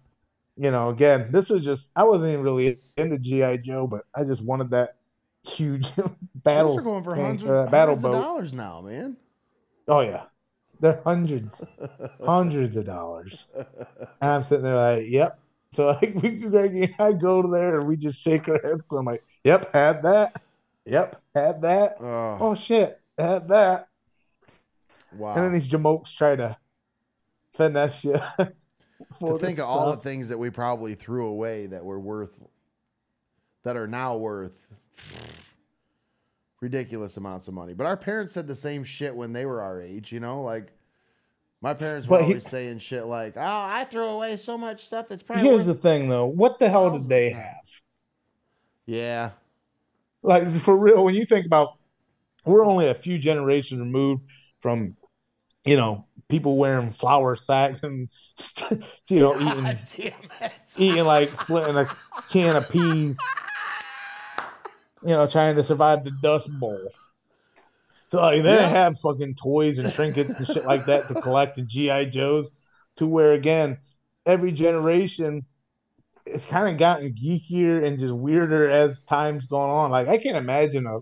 you know, again, this was just I wasn't even really into GI Joe, but I just wanted that huge battle. Those are going for hundreds, that battle hundreds of dollars now, man. Oh yeah, they're hundreds, hundreds of dollars. And I'm sitting there like, yep. So like we, and I go to there and we just shake our heads. I'm like, yep, had that. Yep, had that. Oh, Oh shit, had that. wow. And then these jamokes try to finesse you. to think of all the things that we probably threw away that were worth that are now worth ridiculous amounts of money. But our parents said the same shit when they were our age, you know, like my parents were But he- always saying shit like, "Oh, I throw away so much stuff that's probably Here's the thing, though. What the hell did they have? Yeah, Like for real, when you think about, we're only a few generations removed from, you know, people wearing flour sacks and, you know, eating God damn it. eating like splitting a can of peas, you know, trying to survive the Dust Bowl. So like, they Yeah. have fucking toys and trinkets and shit like that to collect and GI Joes. To where again, every generation, it's kind of gotten geekier and just weirder as time's gone on. Like I can't imagine a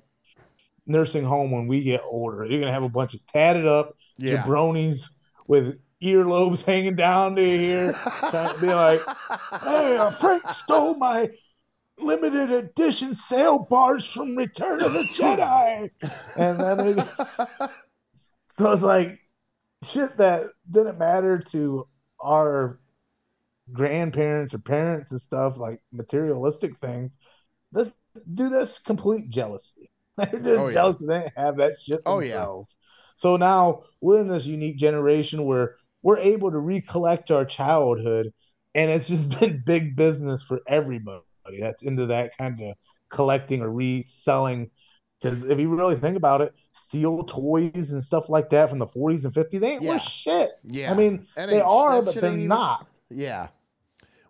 nursing home when we get older. You're gonna have a bunch of tatted up Yeah. jabronis with earlobes hanging down to here, trying to be like, "Hey, uh, Frank stole my limited edition sail barge from Return of the Jedi. and then it, so it's like shit that didn't matter to our grandparents or parents and stuff, like materialistic things. This do this complete jealousy. They're just Oh, yeah. jealous they didn't have that shit Oh, yeah. So now we're in this unique generation where we're able to recollect our childhood, and it's just been big business for everybody that's into that kind of collecting or reselling. Because if you really think about it, steel toys and stuff like that from the 40s and 50s, they ain't Yeah. worth shit. Yeah. I mean, That they are, but they're even- not. Yeah.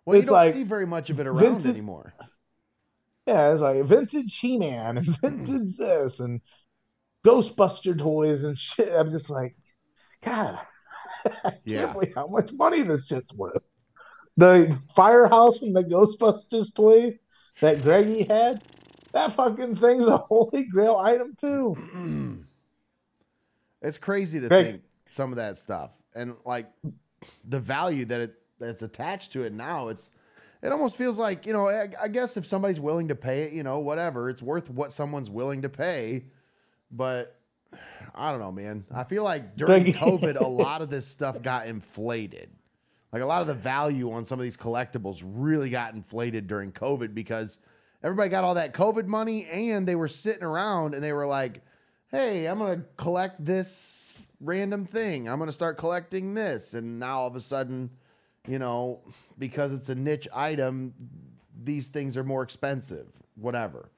Well, you don't like see very much of it around vintage- anymore. Yeah, it's like vintage He Man and vintage this and Ghostbuster toys and shit. I'm just like, God, I can't Yeah. believe how much money this shit's worth. The firehouse from the Ghostbusters toys that Greggy had, that fucking thing's a holy grail item too. It's crazy to Greg. think some of that stuff and like the value that it that's attached to it now. It's it almost feels like you know. I, I guess if somebody's willing to pay it, you know, whatever, it's worth what someone's willing to pay. But I don't know, man. I feel like during COVID, a lot of this stuff got inflated. Like a lot of the value on some of these collectibles really got inflated during COVID because everybody got all that COVID money and they were sitting around and they were like, hey, I'm going to collect this random thing. I'm going to start collecting this. And now all of a sudden, you know, because it's a niche item, these things are more expensive, whatever.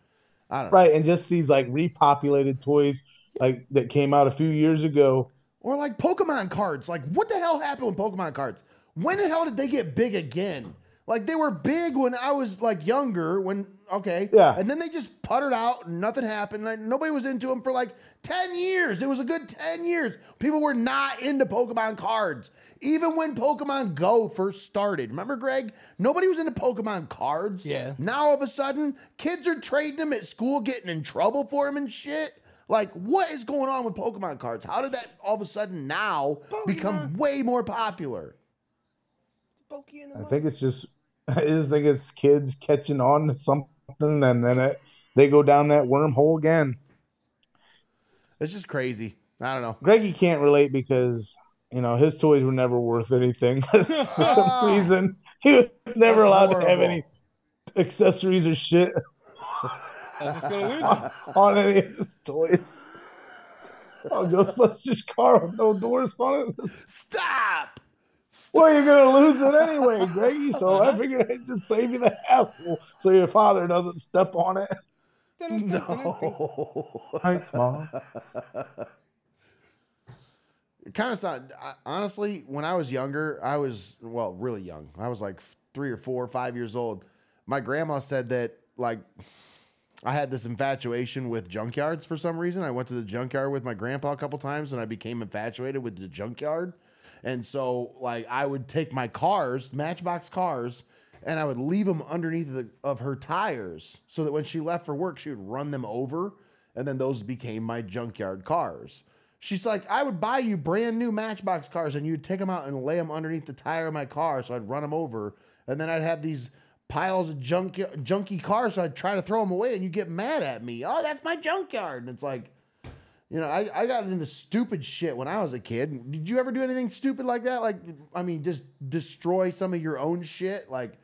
I don't know. Right, and just these like repopulated toys like that came out a few years ago. Or like Pokemon cards. Like, what the hell happened with Pokemon cards? When the hell did they get big again? Like, they were big when I was like younger. When okay, Yeah. and then they just puttered out. And nothing happened. Like, nobody was into them for like ten years. It was a good ten years. People were not into Pokemon cards. Even when Pokemon Go first started, remember Greg? Nobody was into Pokemon cards. Yeah. Now all of a sudden, kids are trading them at school, getting in trouble for them and shit. Like, what is going on with Pokemon cards? How did that all of a sudden now become way more popular? Pokey in the I mouth. think it's just I just think it's kids catching on to something and then it, they go down that wormhole again. It's just crazy. I don't know. Greggy can't relate because you know his toys were never worth anything for some reason. He was never That's allowed to have any accessories or shit I was just gonna lose him. on any of his toys. Oh, Ghostbusters car with no doors on it. Stop. Well, you're gonna lose it anyway, Greggy. So I figured I'd just save you the hassle, so your father doesn't step on it. No. Thanks, mom. It kind of sound honestly when i was younger i was well really young i was like three or four or five years old my grandma said that like i had this infatuation with junkyards for some reason i went to the junkyard with my grandpa a couple times and i became infatuated with the junkyard and so like i would take my cars matchbox cars and i would leave them underneath the, of her tires so that when she left for work she would run them over and then those became my junkyard cars She's like, I would buy you brand new Matchbox cars and you'd take them out and lay them underneath the tire of my car. So I'd run them over. And then I'd have these piles of junk, junky cars. So I'd try to throw them away and you get mad at me. Oh, that's my junkyard. And it's like, you know, I, I got into stupid shit when I was a kid. Did you ever do anything stupid like that? Like, I mean, just destroy some of your own shit? Like,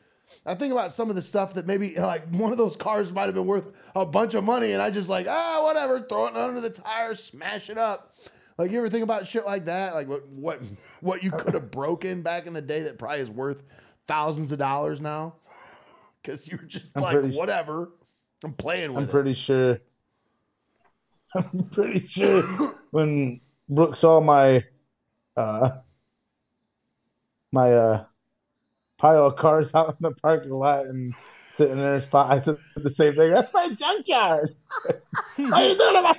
I think about some of the stuff that maybe like one of those cars might have been worth a bunch of money, and I just like ah whatever, throw it under the tire, smash it up. Like you ever think about shit like that? Like what what what you could have broken back in the day that probably is worth thousands of dollars now? Because you're just I'm like whatever, I'm playing with I'm it. pretty sure. I'm pretty sure when Brooke saw my uh my uh pile of cars out in the parking lot and sitting there spot, I said the same thing. That's my junkyard. How you doing about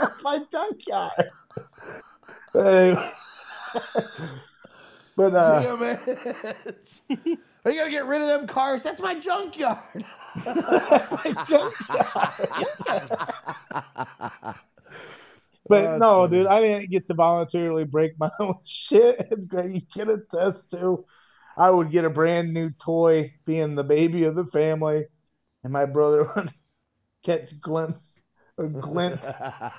that's my junkyard? Anyway. but uh Damn it! Are you gonna get rid of them cars? That's my junkyard. my junkyard. But That's no, funny. dude, I didn't get to voluntarily break my own shit. It's great. You can attest to. I would get a brand new toy, being the baby of the family, and my brother would catch a glimpse or glint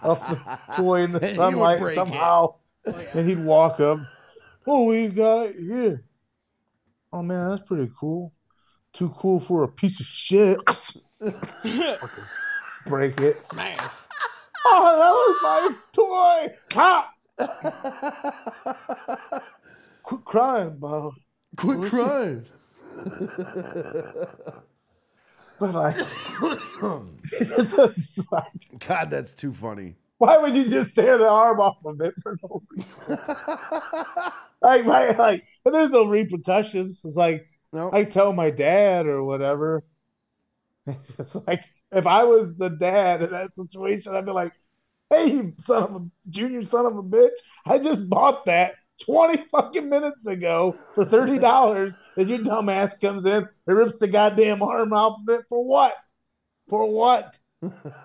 of the toy in the And he would sunlight break it. somehow, oh, and he'd walk up. Oh, what you got here? Oh man, that's pretty cool. Too cool for a piece of shit. Break it. Smash. Oh, that was my toy. Ah! Quit crying, Bob. Quit crying. But like, it's just like, God, that's too funny. why would you just tear the arm off of it for no reason? like, my, like, and there's no repercussions. It's like no, I tell my dad or whatever. It's like if I was the dad in that situation, I'd be like, "Hey, you son of a junior son of a bitch! I just bought that 20 fucking minutes ago for thirty dollars, and your dumbass comes in and rips the goddamn arm off of it for what? For what?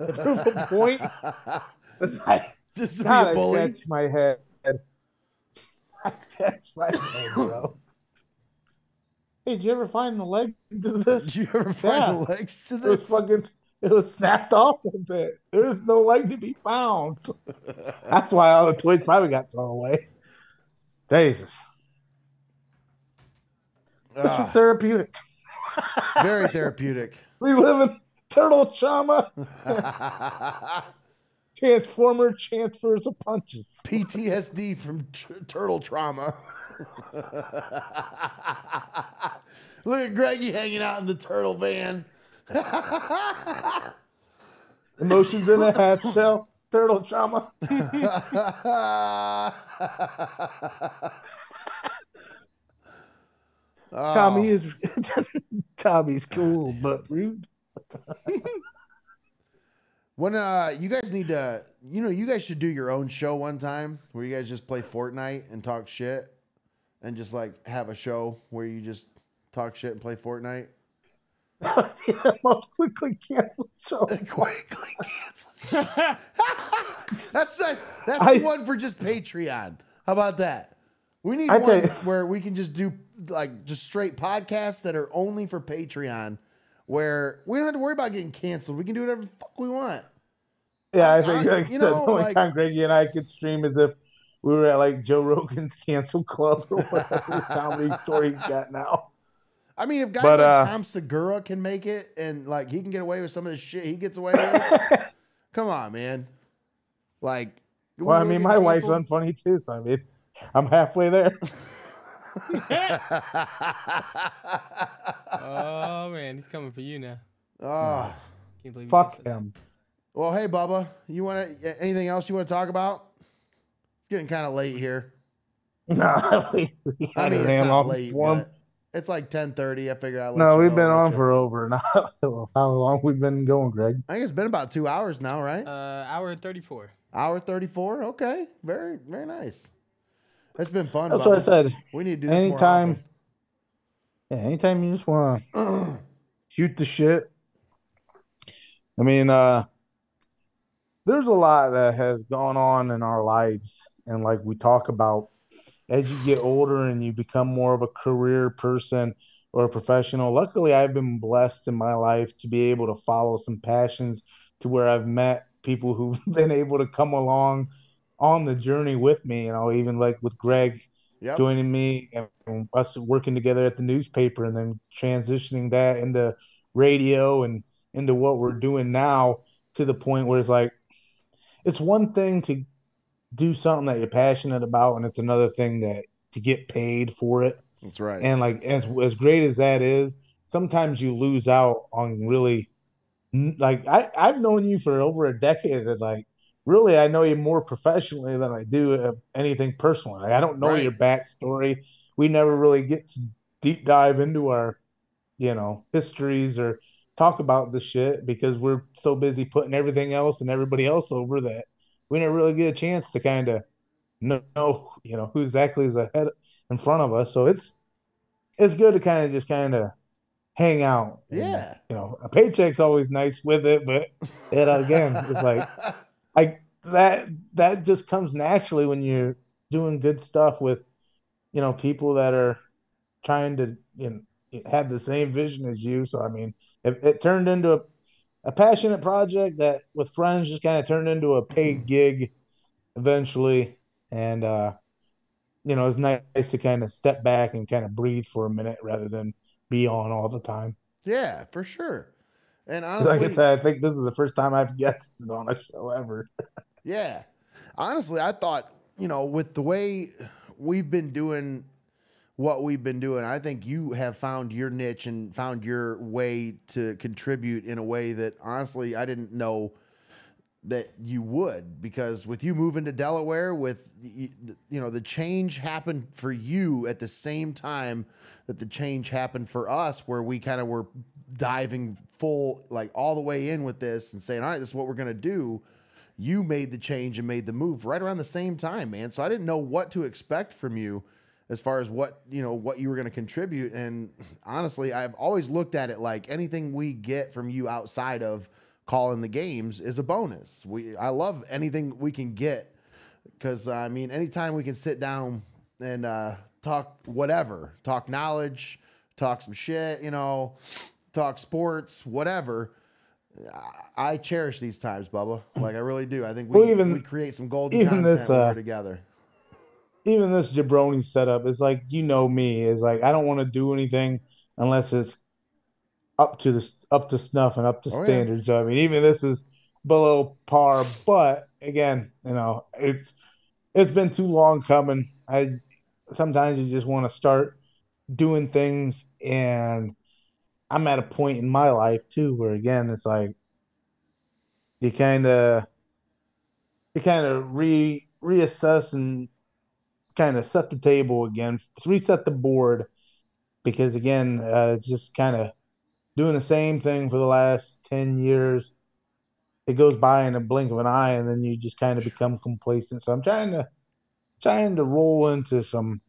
To prove a point? Just to God, be I a bully. scratch my head. I my head, bro. Hey, did you ever find the leg to this? Did you ever find Yeah. the legs to It was this? fucking. It was snapped off a bit. There is no leg to be found. That's why all the toys probably got thrown away. Jesus, this was Ah, therapeutic. very therapeutic. We live in turtle trauma. Transformer transfers of punches. PTSD from t- turtle trauma. Look at Greggy hanging out in the turtle van. Emotions in a half shell. Turtle trauma. Oh, Tommy is Tommy's cool but rude. When uh, you guys need to, you know, you guys should do your own show one time where you guys just play Fortnite and talk shit, and just like have a show where you just talk shit and play Fortnite. the most quickly canceled show. Quickly cancel. that's that, that's I- the one for just Patreon. How about that? We need I ones where we can just do like just straight podcasts that are only for Patreon, where we don't have to worry about getting canceled. We can do whatever the fuck we want. Yeah, I I- think I- like you said, know, the only like- time Greggy and I could stream is if we were at like Joe Rogan's cancel club or whatever comedy story he's got now. I mean, if guys But, like uh, Tom Segura can make it and like he can get away with some of the shit he gets away with, come on, man. Like, Well, I mean, my wife's canceled? unfunny too, so I mean, I'm halfway there. Oh man, he's coming for you now. oh. Can't believe you Fuck just him. Well, hey, Bubba, you want to anything else you want to talk about? It's getting kind of late here. No, we, we I mean, it's not late, for it's like ten thirty. I figured out. No, we've been on for over now. How long we've been going, Greg? I think it's been about two hours now, right? Uh, hour thirty-four. Hour thirty-four. Okay, very, very nice. It's been fun. That's what I said. We need to do this Anytime, yeah, anytime you just want to shoot the shit. I mean, uh, there's a lot that has gone on in our lives, and like we talk about, as you get older and you become more of a career person or a professional. Luckily, I've been blessed in my life to be able to follow some passions to where I've met people who've been able to come along on the journey with me. You know, even like with Greg Yep. joining me and us working together at the newspaper and then transitioning that into radio and into what we're doing now to the point where it's like it's one thing to do something that you're passionate about and it's another thing that to get paid for it That's right. and like as as great as that is sometimes you lose out on really like I I've known you for over a decade and like really I know you more professionally than I do uh, anything personally. Like, I don't know Right. your backstory. We never really get to deep dive into our, you know, histories or talk about the shit because we're so busy putting everything else and everybody else over that we never really get a chance to kind of know, you know, who exactly is ahead in front of us. So it's it's good to kind of just kind of hang out. And, Yeah. you know, a paycheck's always nice with it, but it again, it's like I that that just comes naturally when you're doing good stuff with you know people that are trying to you know have the same vision as you. So I mean, it, it turned into a, a passionate project that with friends just kind of turned into a paid gig eventually. And, uh, you know, it's nice to kind of step back and kind of breathe for a minute rather than be on all the time. Yeah, for sure. And honestly, like I said, I think this is the first time I've guested on a show ever. yeah, honestly, I thought you know with the way we've been doing what we've been doing, I think you have found your niche and found your way to contribute in a way that honestly I didn't know that you would because with you moving to Delaware with you know the change happened for you at the same time that the change happened for us where we kind of were diving full like all the way in with this and saying all right this is what we're going to do. You made the change and made the move right around the same time man. So I didn't know what to expect from you as far as what you know what you were going to contribute. And honestly I've always looked at it like anything we get from you outside of calling the games is a bonus. We I love anything we can get because I mean anytime we can sit down and uh, talk whatever, talk knowledge, talk some shit, you know, talk sports, whatever. I, cherish these times, Bubba. Like I really do. I think we, Well, even- we create some golden even content this, when uh, we're together. even this jabroni setup is like you know me is like I don't want to do anything unless it's up to the up to snuff and up to Oh, yeah. So I mean, even this is below par. But again, you know, it's it's been too long coming. I sometimes you just want to start doing things, and I'm at a point in my life too where again it's like you kind of you kind of re reassess and kind of set the table again, reset the board because again, uh, it's just kind of doing the same thing for the last 10 years. It goes by in a blink of an eye and then you just kind of become complacent. So I'm trying to trying to roll into some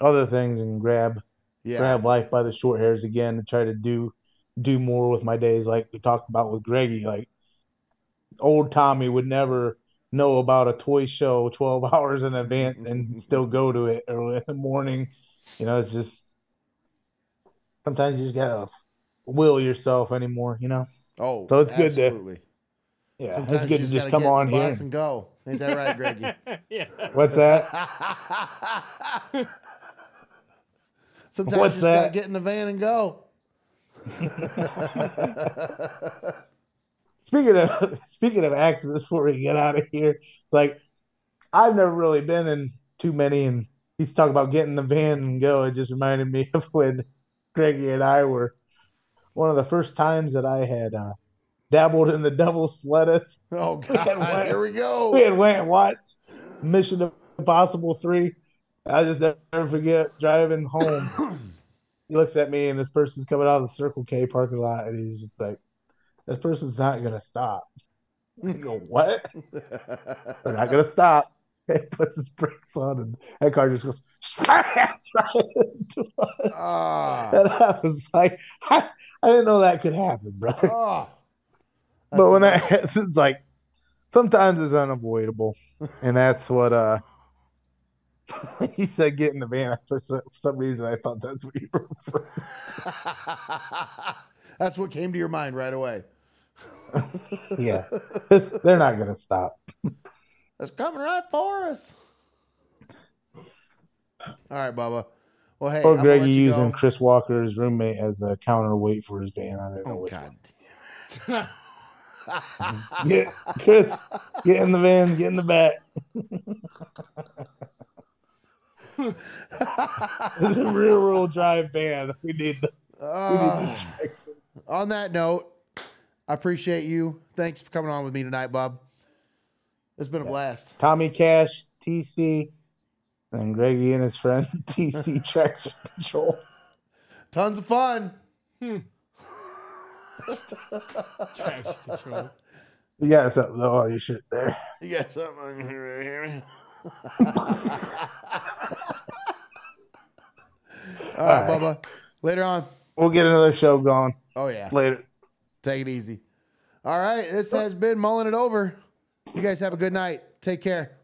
other things and grab Yeah. grab life by the short hairs again and try to do do more with my days like we talked about with Greggy like old Tommy would never know about a toy show 12 hours in advance and still go to it early in the morning you know it's just sometimes you just gotta will yourself anymore you know Oh, So it's good to- absolutely. yeah Sometimes it's you good to just just come get on the here bus and go. Ain't that right, Greggy? yeah. what's that Sometimes What's you just gotta that? get in the van and go. Speaking of speaking of accidents, before we get out of here, it's like I've never really been in too many, and he's talking about getting in the van and go. It just reminded me of when Greggy and I were one of the first times that I had uh, dabbled in the devil's lettuce. Oh We God, went- here we go. We had went and watched Mission Impossible three. I just never forget driving home. He looks at me, and this person's coming out of the Circle K parking lot, and he's just like, "This person's not gonna stop." I go, "What?" They're not gonna stop. He puts his brakes on, and that car just goes smash right into us. Ah, And I was like, I, I didn't know that could happen, brother. ah. but when that happens, it's like sometimes it's unavoidable, and that's what uh. he said, "Get in the van." For some, reason, I thought that's what you were. That's what came to your mind right away. Yeah, they're not gonna stop. It's coming right for us. All right, Bubba. Well, hey, Or I'm Greggy using go. Chris Walker's roommate as a counterweight for his van. I don't know. Oh God. Get Chris, get in the van, get in the back. It's a real world drive band. We need the, we need the Ah. on that note, I appreciate you. Thanks for coming on with me tonight, Bob. It's been a blast. Tommy Cash, TC, and Greggy and his friend TC Traction Control. Tons of fun. Traction control. You got something though, all your shit there. You got something on here, here? All right, right. Bubba. Later on. We'll get another show going Oh yeah. later. Take it easy. All right. This has been Mullin It Over. You guys have a good night. Take care.